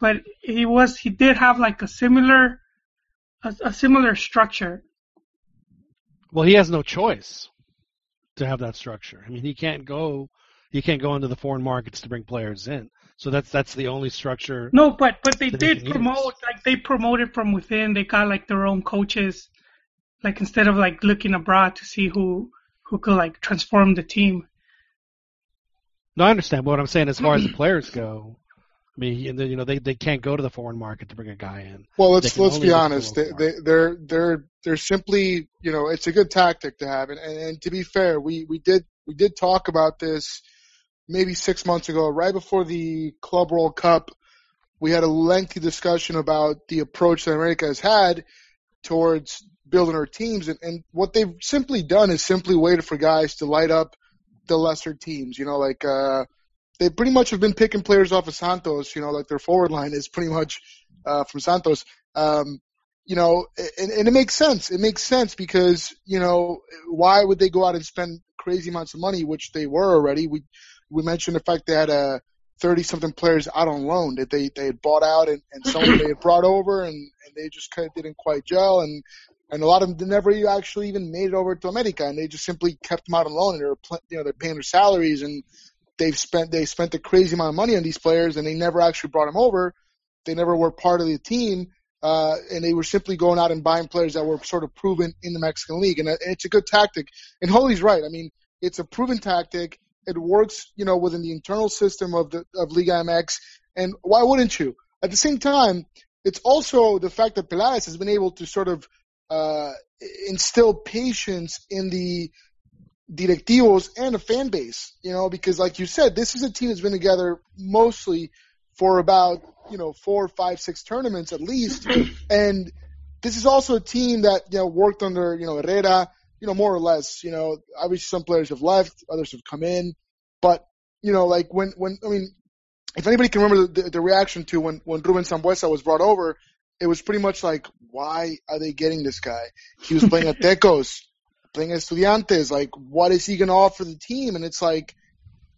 But he was he did have like a similar a, a similar structure. Well, he has no choice to have that structure. I mean, he can't go he can't go into the foreign markets to bring players in. So that's that's the only structure. No, but but they did promote like they promoted from within. They got like their own coaches, like instead of like looking abroad to see who who could like transform the team. No, I understand. But what I'm saying, as far as the <clears throat> players go, I mean, you know, you know, they they can't go to the foreign market to bring a guy in. Well, let's let's be honest. They, they, they're they're they're simply you know it's a good tactic to have, and, and, and to be fair, we we did we did talk about this maybe six months ago, right before the Club World Cup, we had a lengthy discussion about the approach that America has had towards building our teams, and, and what they've simply done is simply waited for guys to light up the lesser teams. You know, like uh, they pretty much have been picking players off of Santos. You know, like their forward line is pretty much uh, from Santos. Um, you know, and, and it makes sense. It makes sense because you know why would they go out and spend crazy amounts of money, which they were already. We we mentioned the fact they had a 30 something players out on loan that they, they had bought out and, and some they had brought over and, and they just kind of didn't quite gel and, and a lot of them never actually even made it over to America and they just simply kept them out on loan and they were, you know, they're paying their salaries and they've spent, they spent a crazy amount of money on these players and they never actually brought them over. They never were part of the team. Uh, and they were simply going out and buying players that were sort of proven in the Mexican league. And, and it's a good tactic. And Holy's right. I mean, it's a proven tactic it works, you know, within the internal system of the of Liga MX. And why wouldn't you? At the same time, it's also the fact that Peláez has been able to sort of uh, instill patience in the directivos and the fan base. You know, because like you said, this is a team that's been together mostly for about you know four, five, six tournaments at least, <clears throat> and this is also a team that you know worked under you know Herrera you know, more or less, you know, obviously some players have left, others have come in, but you know, like when when I mean, if anybody can remember the, the reaction to when when Ruben Sambueza was brought over, it was pretty much like, why are they getting this guy? He was playing at Tecos, <laughs> playing at Estudiantes. Like, what is he going to offer the team? And it's like,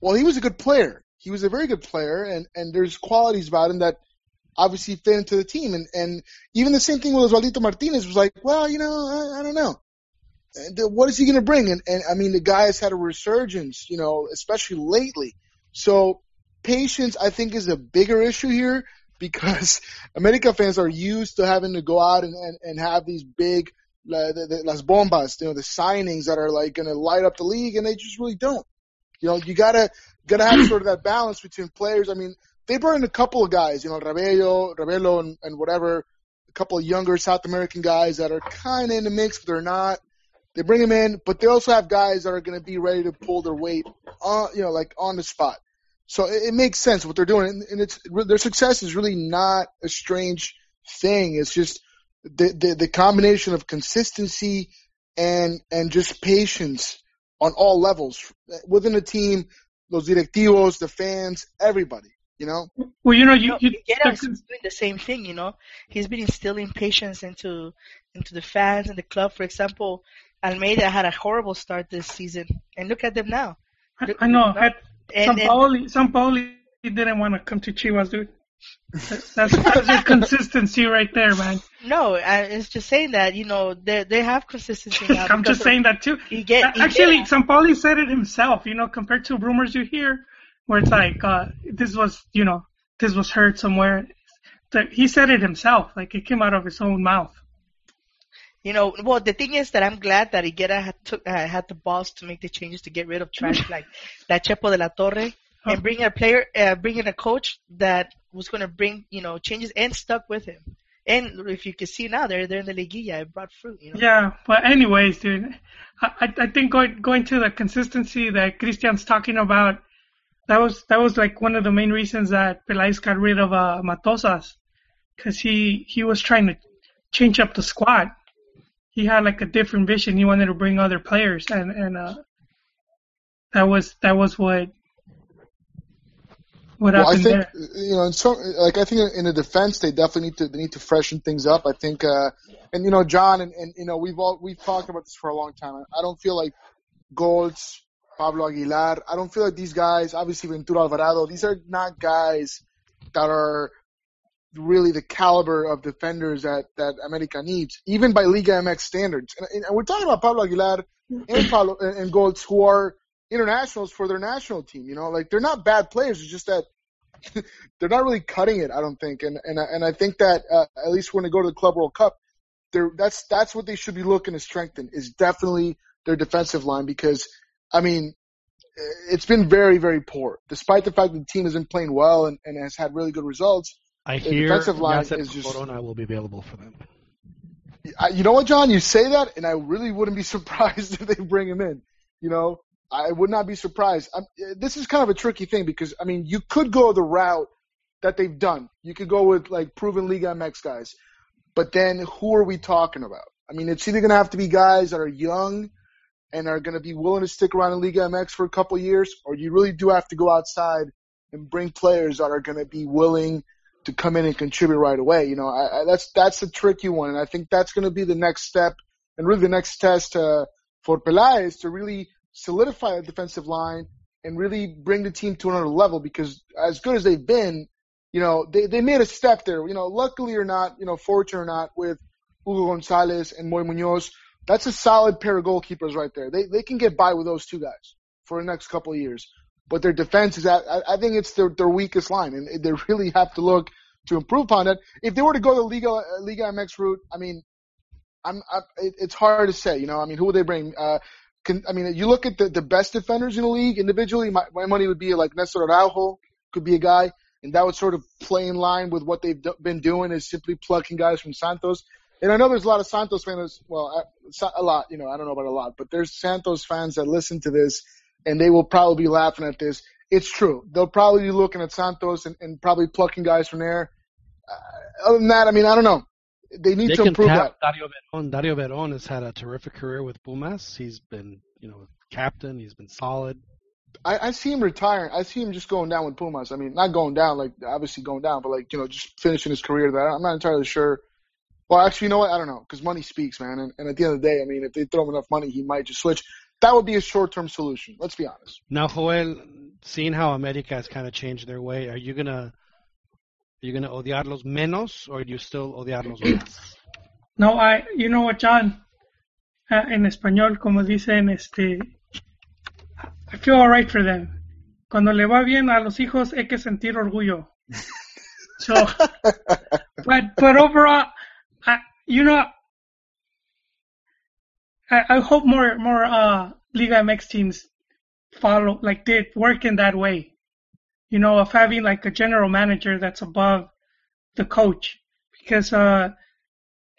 well, he was a good player. He was a very good player, and and there's qualities about him that obviously fit into the team. And and even the same thing with Oswaldito Martinez was like, well, you know, I, I don't know what is he going to bring? And, and I mean, the guy has had a resurgence, you know, especially lately. So patience, I think, is a bigger issue here because <laughs> America fans are used to having to go out and, and, and have these big, uh, the, las bombas, you know, the signings that are like going to light up the league, and they just really don't. You know, you gotta gotta have sort of that balance between players. I mean, they brought in a couple of guys, you know, Ravelo, Ravelo, and, and whatever, a couple of younger South American guys that are kind of in the mix, but they're not. They bring him in, but they also have guys that are going to be ready to pull their weight on, you know, like on the spot. So it, it makes sense what they're doing, and, and it's their success is really not a strange thing. It's just the, the the combination of consistency and and just patience on all levels within the team, those directivos, the fans, everybody. You know. Well, you know, you, you, you doing the same thing. You know, he's been instilling patience into into the fans and the club. For example, Almeyda had a horrible start this season, and look at them now. I, I know. Had, and, Sampaoli, Sampaoli didn't want to come to Chivas, dude. That's, consistency right there, man. No, I, it's just saying that you know they they have consistency <laughs> now. I'm just saying that too. You get, Actually, get. Sampaoli said it himself. You know, compared to rumors you hear, where it's like uh, this was you know this was heard somewhere. He said it himself, like it came out of his own mouth. You know, well, the thing is that I'm glad that Higuera had took uh, had the balls to make the changes to get rid of trash <laughs> like that Chepo de la Torre and bring a player, uh, bring in a coach that was going to bring you know changes and stuck with him. And if you can see now, they're they're in the liguilla. It brought fruit. You know? Yeah, but anyways, dude, I I think going going to the consistency that Christian's talking about, that was that was like one of the main reasons that Peláez got rid of uh, Matosas, because he he was trying to change up the squad he had like a different vision. He wanted to bring other players, and and uh, that was that was what what well, happened I think there. you know, in so, like I think in the defense they definitely need to they need to freshen things up. I think, uh, and you know, John and, and you know we've all we've talked about this for a long time. I don't feel like Goltz, Pablo Aguilar. I don't feel like these guys. Obviously, Ventura Alvarado. These are not guys that are really the caliber of defenders that, that America needs, even by Liga MX standards. And, and we're talking about Pablo Aguilar and <clears throat> Pablo and, Goltz who are internationals for their national team. You know, like they're not bad players. It's just that <laughs> they're not really cutting it. I don't think. And and and I think that uh, at least when they go to the Club World Cup, they're that's that's what they should be looking to strengthen is definitely their defensive line because I mean it's been very very poor despite the fact that the team has been playing well and, and has had really good results I the hear defensive line is just Corona will be available for them. You know what, John? You say that, and I really wouldn't be <laughs> surprised if they bring him in. You know, I would not be surprised. I'm, eh, this is kind of a tricky thing because I mean, you could go the route that they've done. You could go with like proven Liga MX guys, but then who are we talking about? I mean, it's either going to have to be guys that are young and are going to be willing to stick around in Liga MX for a couple years, or you really do have to go outside and bring players that are going to be willing to come in and contribute right away. You know, I, I, that's that's a tricky one, and I think that's going to be the next step and really the next test uh, for Peláez to really solidify the defensive line and really bring the team to another level. Because as good as they've been, you know, they they made a step there. You know, luckily or not, you know, fortunate or not, with Hugo Gonzalez and Moy Munoz, that's a solid pair of goalkeepers right there. They they can get by with those two guys for the next couple of years. But their defense is at, I, think it's their, their weakest line, and they really have to look to improve upon that. If they were to go the Liga Liga MX route, I mean, I'm, I, it, it's hard to say. You know, I mean, who would they bring? Uh, can, I mean, you look at the, the best defenders in the league individually. My, my money would be like Nestor Araujo could be a guy, and that would sort of play in line with what they've been doing is simply plucking guys from Santos. And I know there's a lot of Santos fans. Well, a lot. You know, I don't know about a lot, but there's Santos fans that listen to this and they will probably be laughing at this. It's true. They'll probably be looking at Santos and, and probably plucking guys from there. Uh, other than that, I mean, I don't know. They need they to improve that. Dario Veron. Dario Veron has had a terrific career with Pumas. He's been, you know, captain. He's been solid. I, I see him retiring. I see him just going down with Pumas. I mean, not going down, like obviously going down, but like you know, just finishing his career That I'm not entirely sure. Well, actually, you know what? I don't know because money speaks, man. And, and at the end of the day, I mean, if they throw him enough money, he might just switch that would be a short-term solution. Let's be honest. Now, Joel, seeing how America has kind of changed their way, are you gonna are you gonna odiarlos menos, or do you still odiarlos <clears throat> más? No, I, you know what, John? Uh, en español, como dicen, este, I feel alright for them. Cuando le va bien a los hijos, hay que sentir orgullo. <laughs> So, but but overall, I, you know, I, I hope more more uh, Liga MX teams follow like did work in that way. You know, of having like a general manager that's above the coach. Because uh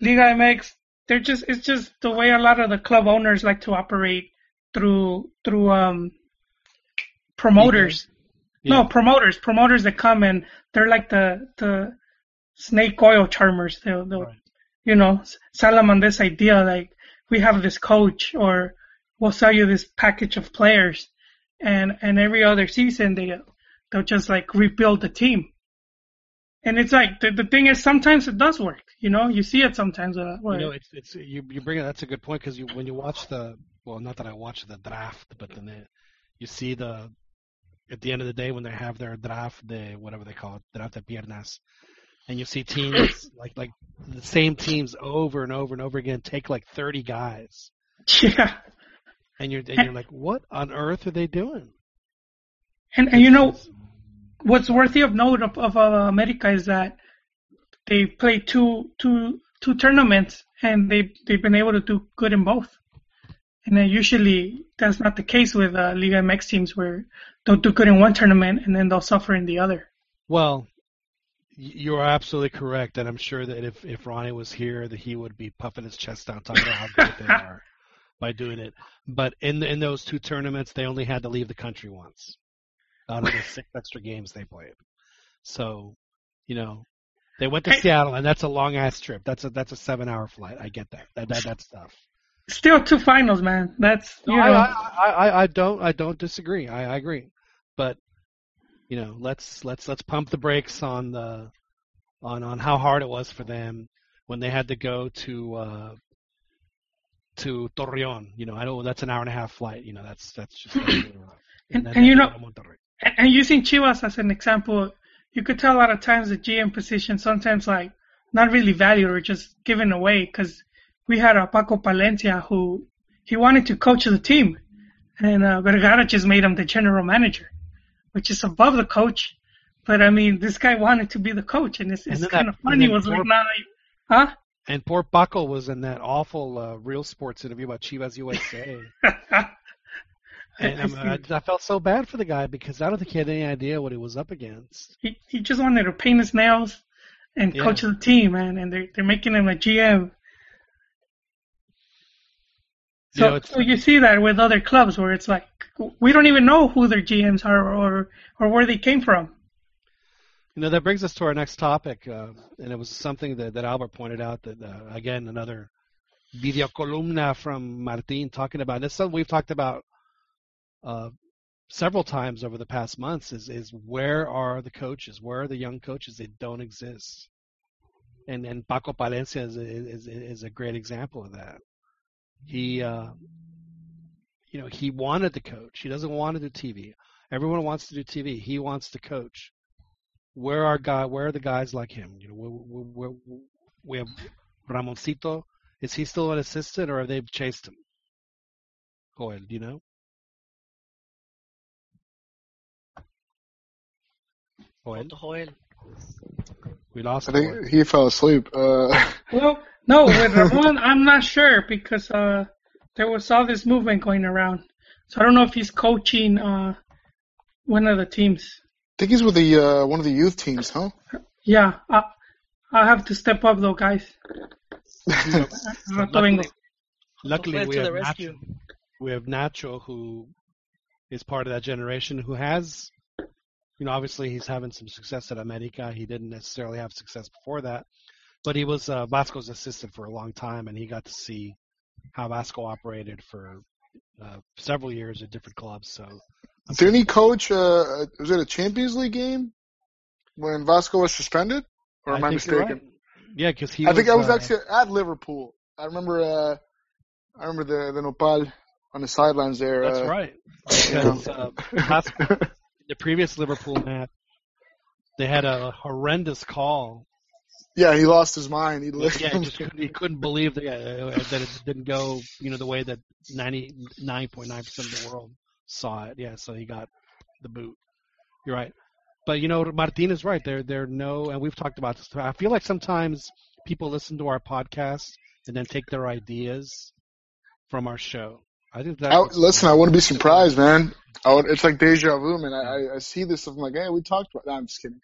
Liga MX they're just it's just the way a lot of the club owners like to operate through through um promoters. Yeah. No, promoters, promoters that come and they're like the the snake oil charmers. They'll, they'll right. you know, sell them on this idea like we have this coach or we'll sell you this package of players. And and every other season they they'll just like rebuild the team. And it's like the, the thing is sometimes it does work you know? You see it sometimes uh, you know it's it's you you bring it that's a good point because you when you watch the well not that I watch the draft but then it, you see the at the end of the day when they have their draft the whatever they call it draft de piernas and you see teams like like the same teams over and over and over again take like 30 guys. Yeah. And you're and you're like, what on earth are they doing? And and you know what's worthy of note of, of uh, America is that they play two two two tournaments and they they've been able to do good in both. And then usually that's not the case with uh, Liga MX teams where they'll do good in one tournament and then they'll suffer in the other. Well, you're absolutely correct, and I'm sure that if if Ronnie was here, that he would be puffing his chest out, talking about how good they are <laughs> by doing it. But in in those two tournaments, they only had to leave the country once out of the <laughs> six extra games they played. So, you know, they went to Seattle, and that's a long ass trip. That's a that's a seven hour flight. I get that. That that that's tough. Still two finals, man. That's you no, know. I, I, I don't I don't disagree. I, I agree, but you know, let's let's let's pump the brakes on the on on how hard it was for them when they had to go to uh to Torreon. You know, I know that's an hour and a half flight. You know, that's that's just <clears throat> and, and, and you know, and using Chivas as an example, you could tell a lot of times the GM position sometimes like not really valued or just given away because we had a Paco Palencia who he wanted to coach the team, and uh, Vergara just made him the general manager which is above the coach. But I mean, this guy wanted to be the coach, and it's, it's kind of funny. Was like, not huh? And poor Paco was in that awful uh, Real Sports interview about Chivas USA. <laughs> and um, I, I, felt so bad for the guy because I don't think he had any idea what he was up against. He he just wanted to paint his nails and yeah. coach the team, man. And they're they're making him a GM. So, You know, so you see that with other clubs where it's like we don't even know who their GMs are or or where they came from. You know, that brings us to our next topic, uh, and it was something that, that Albert pointed out that, uh, again, another video columna from Martin talking about, and it's something we've talked about uh, several times over the past months, is, is where are the coaches? Where are the young coaches? They don't exist. And, and Paco Palencia is, is, is a great example of that. He, uh, you know, he wanted to coach. He doesn't want to do TV. Everyone wants to do TV. He wants to coach where are guy where are the guys like him? You know, we, we, we, we have Ramoncito. Is he still an assistant, or have they chased him? Joel, do you know? Joel, we lost. I Joel. think he fell asleep. Uh, Well, no, with Ramon, I'm not sure because uh, there was all this movement going around. So I don't know if he's coaching uh, one of the teams. I think he's with the uh, one of the youth teams, huh? Yeah, I, I'll have to step up though, guys. <laughs> Rato vengo. Luckily, we have. Nacho. We have Nacho, who is part of that generation, who has, you know, obviously he's having some success at America. He didn't necessarily have success before that, but he was uh, Vasco's assistant for a long time, and he got to see how Vasco operated for uh, several years at different clubs. So Didn't he coach? Uh, was it a Champions League game when Vasco was suspended? Or am I, you're mistaken? right. Yeah, because he. I think I was uh, actually at Liverpool. I remember. Uh, I remember the the Nopal on the sidelines there. That's uh, right. <laughs> Because uh, Vasco, the previous Liverpool match, they had a horrendous call Yeah, he lost his mind. He Yeah, he just couldn't, he couldn't believe that, uh, that it didn't go, you know, the way that 99.9% of the world saw it. Yeah, so he got the boot. You're right. But, you know, Martin is right. There, there are no, and we've talked about this. I feel like sometimes people listen to our podcast and then take their ideas from our show. I think that. I, listen, I wouldn't be surprised, <laughs> man. I would, it's like deja vu, man. I, I, see this. I'm like, hey, we talked about. No, I'm just kidding.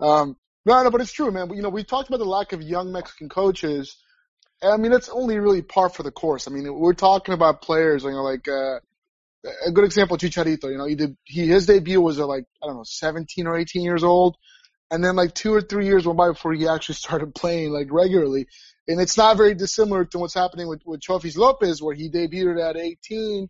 Um, no, no, but it's true, man. You know, we talked about the lack of young Mexican coaches. I mean, that's only really par for the course. I mean, we're talking about players, you know, like uh, a good example, Chicharito. You know, he did. He his debut was at like I don't know, 17 or 18 years old, and then like two or three years went by before he actually <laughs> started playing like regularly. And it's not very dissimilar to what's happening with with Chofis Lopez, where he debuted at 18,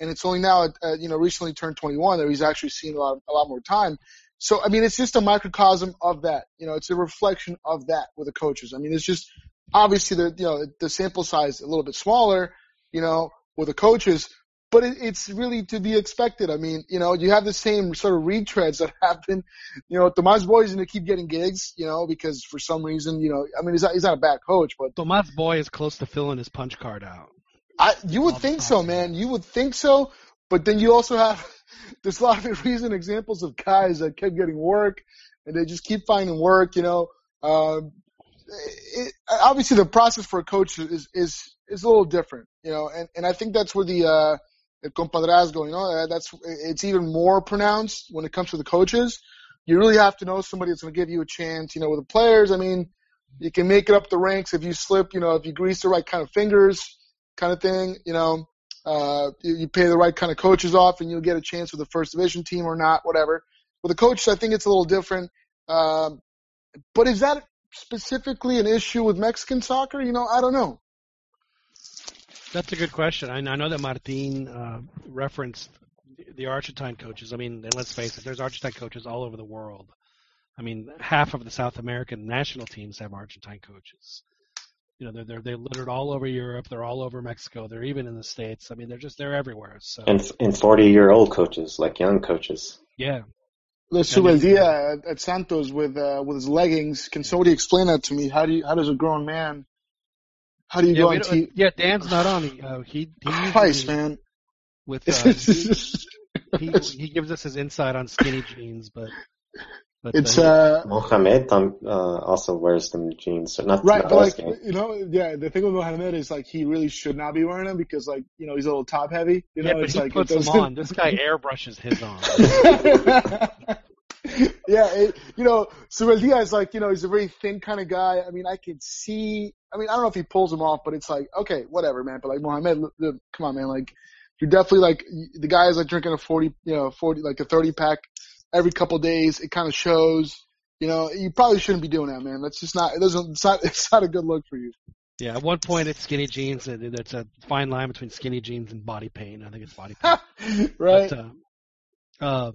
and it's only now, uh, you know, recently turned 21 that he's actually seen a lot a lot more time. So I mean, it's just a microcosm of that. You know, it's a reflection of that with the coaches. I mean, it's just obviously the you know the sample size a little bit smaller, you know, with the coaches, but it, it's really to be expected. I mean, you know, you have the same sort of retreads that <laughs> happen. You know, Tomas Boy is going to keep getting gigs, you know, because for some reason, you know, I mean, he's not, he's not a bad coach, but Tomas Boy is close to filling his punch card out. I, you would think so, man. You would think so, but then you also have <laughs> there's a lot of recent examples of guys that kept getting work, and they just keep finding work. You know, um, it, obviously the process for a coach is is is a little different. You know, and and I think that's where the uh, compadrazgo, you know, that's it's even more pronounced when it comes to the coaches. You really have to know somebody that's going to give you a chance. You know, with the players, I mean, you can make it up the ranks if you slip. You know, if you grease the right kind of fingers kind of thing. You know, uh, you, you pay the right kind of coaches off, and you'll get a chance with the first division team or not, whatever. With the coaches, I think it's a little different. Um, but is that specifically an issue with Mexican soccer? You know, I don't know. That's a good question. I, I know that Martin uh, referenced the Argentine coaches. I mean, let's face it, there's Argentine coaches all over the world. I mean, half of the South American national teams have Argentine coaches. You know, they're they're they're littered all over Europe. They're all over Mexico. They're even in the states. I mean, they're just they're everywhere. So And and forty year old coaches, like young coaches. yeah, The Zubeldia at, at Santos with uh, with his leggings. Can somebody explain that to me? How do you, how does a grown man? How do you yeah, go we on don't- yeah. Dan's not on. He uh, he, he Christ, man. with <laughs> uh, he, he he gives us his insight on skinny jeans, but but It's uh, uh Mohamed um, uh, also wears them jeans, so not right, not but like asking. you know, yeah. The thing with Mohamed is like he really should not be wearing them because like you know he's a little top heavy. You know, yeah, but it's he like puts it them on. This guy <laughs> airbrushes his on. <laughs> yeah, it, you know, Zubeldia is like, you know, he's a very thin kind of guy. I mean, I can see. I mean, I don't know if he pulls him off, but it's like, okay, whatever, man. But like Mohamed, look, look, come on, man. Like, you're definitely like the guy is like drinking a forty, you know, forty like a thirty pack every couple days. It kind of shows. You know, you probably shouldn't be doing that, man. That's just not. It doesn't. It's not. <laughs> It's not a good look for you. Yeah, at one point it's skinny jeans, and it's a fine line between skinny jeans and body paint. I think it's body paint. <laughs> right. But, uh, uh,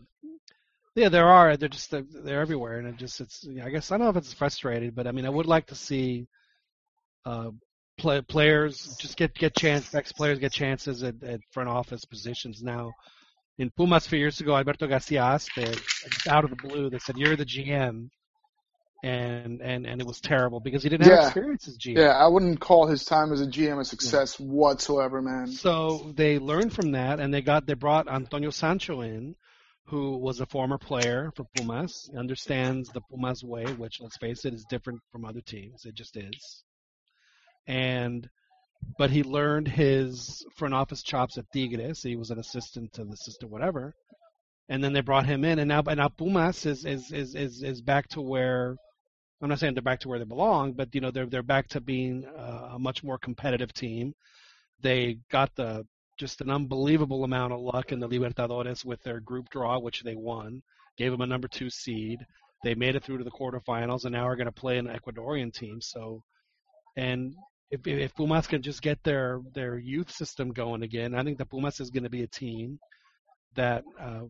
yeah, there are. They're just they're, they're everywhere, and it just it's. I guess I don't know if it's frustrated, but I mean, I would like to see uh, play, players just get get chance ex players get chances at, at front office positions now. In Pumas a few years ago, Alberto Garcia Aspe out of the blue. They said, "You're the GM," and and and it was terrible because he didn't have experience as GM. Yeah, I wouldn't call his time as a GM a success whatsoever, man. So they learned from that, and they got they brought Antonio Sancho in, who was a former player for Pumas, He understands the Pumas way, which let's face it is different from other teams. It just is. And but he learned his front office chops at Tigres. He was an assistant to the assistant, whatever. And then they brought him in, and now and now Pumas is is is is, is back to where I'm not saying they're back to where they belong, but you know they're they're back to being uh, a much more competitive team. They got the just an unbelievable amount of luck in the Libertadores with their group draw, which they won. Gave them a number two seed. They made it through to the quarterfinals, and now are going to play an Ecuadorian team. So, and if if Pumas can just get their their youth system going again, I think the Pumas is going to be a team that uh,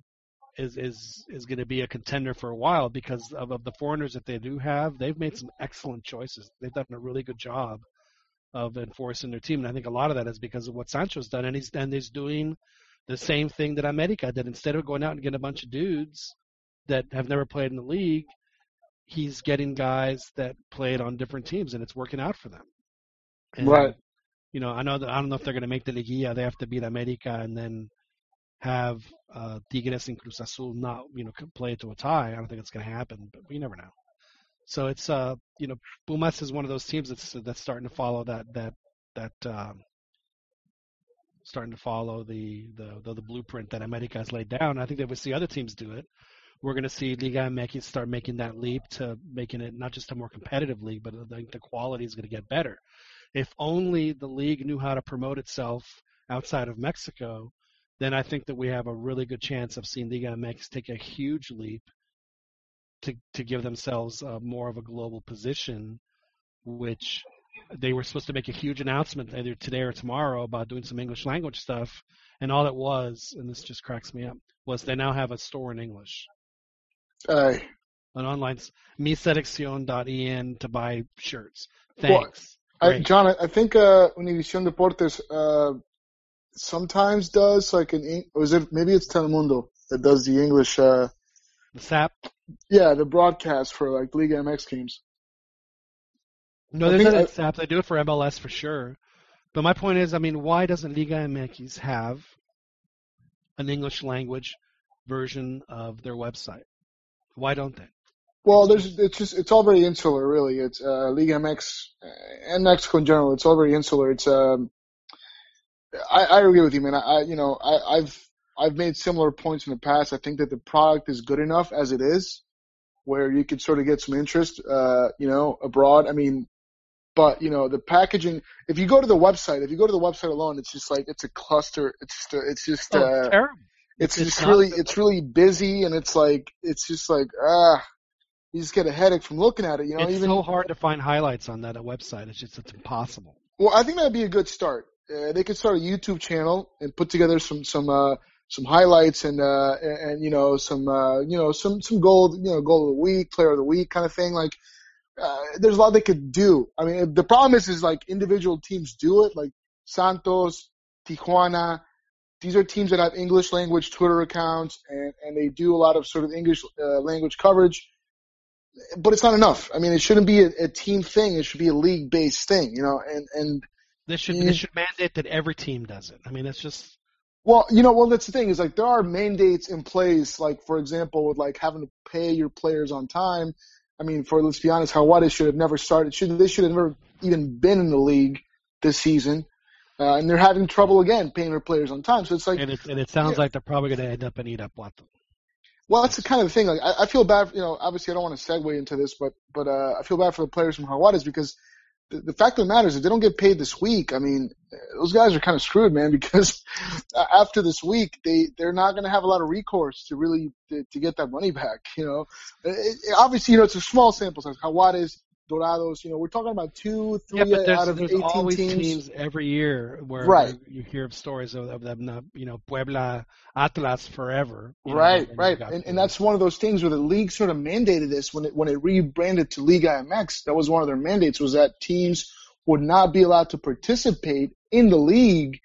is is is going to be a contender for a while because of, of the foreigners that they do have. They've made some excellent choices. They've done a really good job of enforcing their team, and I think a lot of that is because of what Sancho's done, and he's and he's doing the same thing that America did. Instead of going out and getting a bunch of dudes that have never played in the league, he's getting guys that played on different teams, and it's working out for them. And, Right. You know, I know that I don't know if they're going to make the Liguilla. They have to beat America and then have uh, Tigres and Cruz Azul not, you know, play to a tie. I don't think it's going to happen, but we never know. So it's, uh, you know, Pumas is one of those teams that's that's starting to follow that that that um, starting to follow the the the, the blueprint that America has laid down. I think that we see other teams do it. We're going to see Liga MX start making that leap to making it not just a more competitive league, but I think the quality is going to get better. If only the league knew how to promote itself outside of Mexico, then I think that we have a really good chance of seeing Liga MX take a huge leap to to give themselves uh, more of a global position, which they were supposed to make a huge announcement either today or tomorrow about doing some English language stuff, and all it was, and this just cracks me up, was they now have a store in English, Aye. an online miseleccion.en to buy shirts. Thanks. I, John, I think uh, Univision Deportes uh, sometimes does like an, or is it maybe it's Telemundo that does the English, uh, the SAP. yeah, the broadcast for like Liga MX games. No, there's not SAP. They do it for MLS for sure. But my point is, I mean, why doesn't Liga MX have an English language version of their website? Why don't they? Well, there's it's just it's all very insular, really. It's uh, Liga MX uh, and Mexico in general. It's all very insular. It's um, I, I agree with you, man. I, I you know I, I've I've made similar points in the past. I think that the product is good enough as it is, where you could sort of get some interest, uh, you know, abroad. I mean, but you know the packaging. If you go to the website, if you go to the website alone, it's just like it's a cluster. It's just a, it's just Oh, uh, terrible. it's, It's just really it's really busy and it's like it's just like ah you just get a headache from looking at it you know it's even so hard to find highlights on that website. It's just it's impossible. well i think that'd be a good start uh, they could start a youtube channel and put together some some uh some highlights and uh and, and you know some uh you know some some gold you know goal of the week player of the week kind of thing like uh, there's a lot they could do i mean the problem is is like individual teams do it like santos tijuana these are teams that have English language Twitter accounts and, and they do a lot of sort of English uh, language coverage. But it's not enough. I mean, it shouldn't be a, a team thing. It should be a league based thing, you know, and, and this should they should mandate that every team does it. I mean, it's just well, you know, well, that's the thing is like there are mandates in place, like for example, with like having to pay your players on time. I mean, for let's be honest, Hawaii should have never started. Should they should have never even been in the league this season, uh, and they're having trouble again paying their players on time. So it's like and it and it sounds Yeah. like they're probably going to end up in Irapuato. Well, that's the kind of thing. Like, I, I feel bad. You know, obviously, I don't want to segue into this, but but uh, I feel bad for the players from Jaguares because the, the fact of the matter is, if they don't get paid this week, I mean, those guys are kind of screwed, man. <laughs> Because after this week, they they're not going to have a lot of recourse to really to, to get that money back. You know, it, it, obviously, you know, it's a small sample size. Jaguares, Dorados, you know, we're talking about two, three Yeah, there's, out of there's 18 always teams. teams every year where Right. you hear of stories of, of them uh, you know, Puebla, Atlas forever. you know, Right, and right, and, and that's one of those things where the league sort of mandated this when it when it rebranded to Liga MX. That was one of their mandates was that teams would not be allowed to participate in the league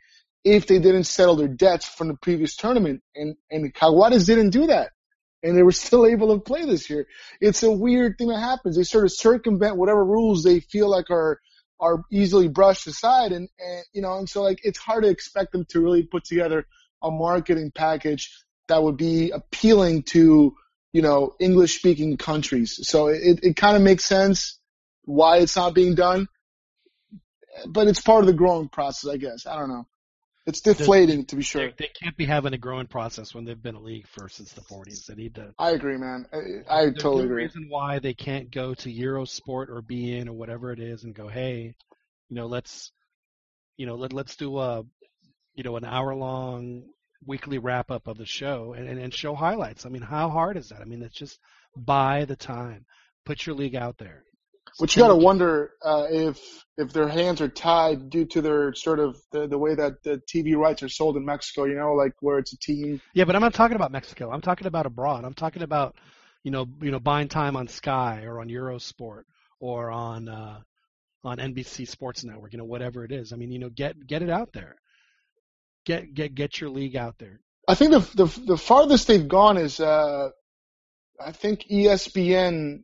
if they didn't settle their debts from the previous tournament, and and Jaguares didn't do that, and they were still able to play this year. It's a weird thing that happens. They sort of circumvent whatever rules they feel like are are easily brushed aside, and, and you know, and so like it's hard to expect them to really put together a marketing package that would be appealing to you know English speaking countries. So it it kind of makes sense why it's not being done, but it's part of the growing process, I guess. I don't know. It's deflating to be sure. They, can't be having a growing process when they've been a league for since the 40s. They need to. I agree, man. I, I totally no agree. reason why they can't go to Eurosport or beIN or whatever it is and go, hey, you know, let's, you know, let let's do a, you know, an hour long weekly wrap up of the show and, and, and show highlights. I mean, how hard is that? I mean, it's just buy the time, put your league out there. But you got to wonder uh, if if their hands are tied due to their sort of the, the way that the TV rights are sold in Mexico. You know, like where it's a team. Yeah, but I'm not talking about Mexico. I'm talking about abroad. I'm talking about, you know, you know, buying time on Sky or on Eurosport or on uh, on NBC Sports Network. You know, whatever it is. I mean, you know, get get it out there. Get get get your league out there. I think the the the farthest they've gone is uh, I think ESPN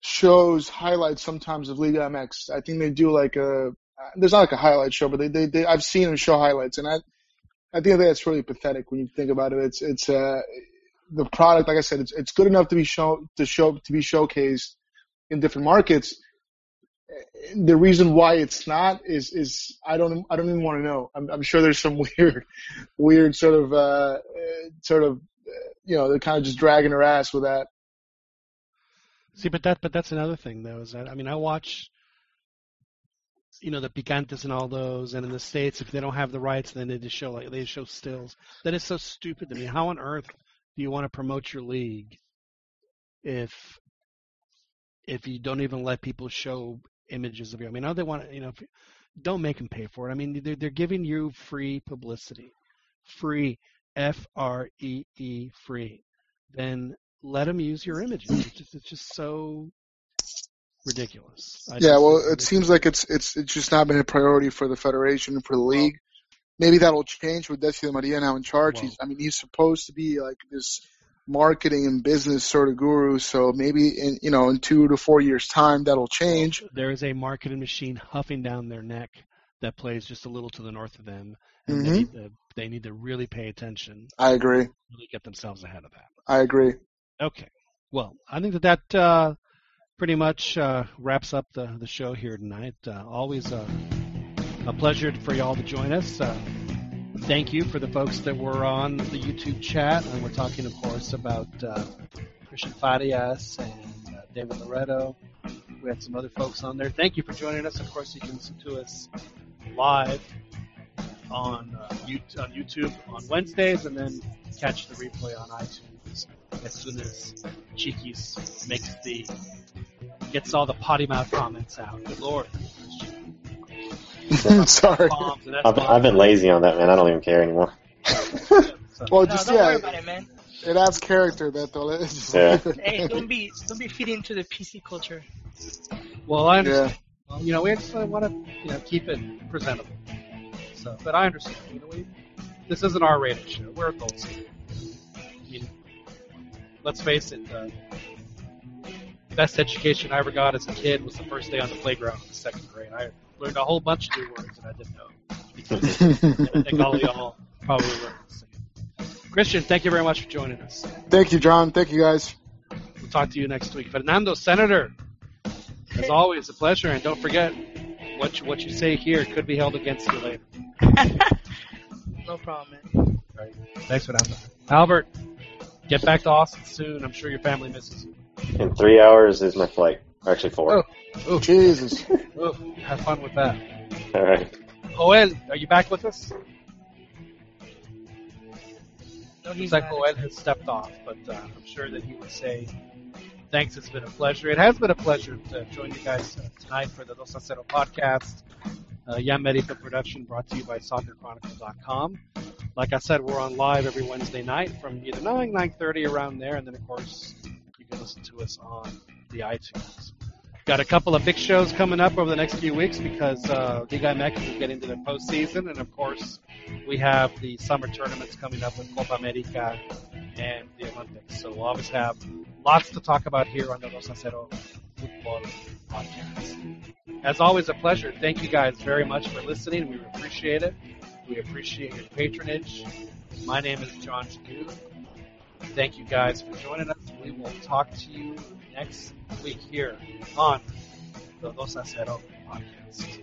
shows highlights sometimes of Liga MX. I think they do like a there's not like a highlight show, but they they, they I've seen them show highlights, and I I think that's really pathetic when you think about it. It's it's uh the product, like I said, it's it's good enough to be show to show to be showcased in different markets. The reason why it's not is is I don't I don't even want to know. I'm, I'm sure there's some <laughs> weird weird sort of uh, sort of uh, you know they're kind of just dragging their ass with that. See, but that but that's another thing though. Is that I mean, I watch, you know, the picantes and all those, and in the states, if they don't have the rights, then they just show like they show stills. That is so stupid to me. How on earth do you want to promote your league if if you don't even let people show images of you? I mean, I know they want to, you know, if, don't make them pay for it. I mean, they're they're giving you free publicity, free, F R E E, free. Then let them use your images. It's just it's just so ridiculous. I yeah, well, it seems like it's it's it's just not been a priority for the federation and for the league. Maybe that'll change with Decio Maria now in charge. He's, I mean, he's supposed to be like this marketing and business sort of guru. So maybe in you know in two to four years time that'll change. there is a marketing machine huffing down their neck that plays just a little to the north of them, and Mhm. they, need to, they need to really pay attention. I agree. Really get themselves ahead of that. I agree. Okay. Well, I think that that uh, pretty much uh, wraps up the, the show here tonight. Uh, always uh, a pleasure for y'all to join us. Uh, thank you for the folks that were on the YouTube chat, and we're talking, of course, about uh, Christian Farias and uh, David Loretto. We had some other folks on there. Thank you for joining us. Of course, you can listen to us live on, on YouTube on Wednesdays, and then catch the replay on iTunes as soon as Cheeky's makes the gets all the potty mouth comments out. Good lord. <laughs> Sorry. I've, I've been lazy on that, man. I don't even care anymore. <laughs> Well, No, just don't yeah, worry about it, man. it adds character, Beto. <laughs> It's just Yeah. Hey, don't be don't be feeding into the PC culture. Well, I understand. Well, you know, we just uh, want to you know keep it presentable. So, but I understand. You know, we this is an R-rated show. We're adults. I mean, let's face it. Uh, best education I ever got as a kid was the first day on the playground in the second grade. I learned a whole bunch of new words that I didn't know. and <laughs> I think all of y'all probably learned the same. Christian, thank you very much for joining us. Thank you, John. Thank you, guys. We'll talk to you next week. Fernando, Senator, as <laughs> always, a pleasure. And don't forget, what you, what you say here could be held against you later. <laughs> No problem, man. Thanks, Fernando. Albert, Get back to Austin soon. I'm sure your family misses you. In three hours is my flight. Actually, four. Oh, Jesus. <laughs> oh, have fun with that. All right. Joel, are you back with us? No, Looks like not. Joel has stepped off, but uh, I'm sure that he would say thanks. It's been a pleasure. It has been a pleasure to join you guys uh, tonight for the Dos a Cero podcast. Uh, Yam Merito production brought to you by SoccerChronicle.com. Like I said, we're on live every Wednesday night from either 9, 9.30 around there, and then of course you can listen to us on the iTunes. Got a couple of big shows coming up over the next few weeks because uh, Liga MX is getting to their postseason, and of course we have the summer tournaments coming up with Copa America and the Olympics. So we'll always have lots to talk about here on the Dos a Cero Football Podcast. As always, a pleasure. Thank you guys very much for listening. We appreciate it. We appreciate your patronage. My name is John Shadu. Thank you guys for joining us. We will talk to you next week here on the Dos a Cero podcast.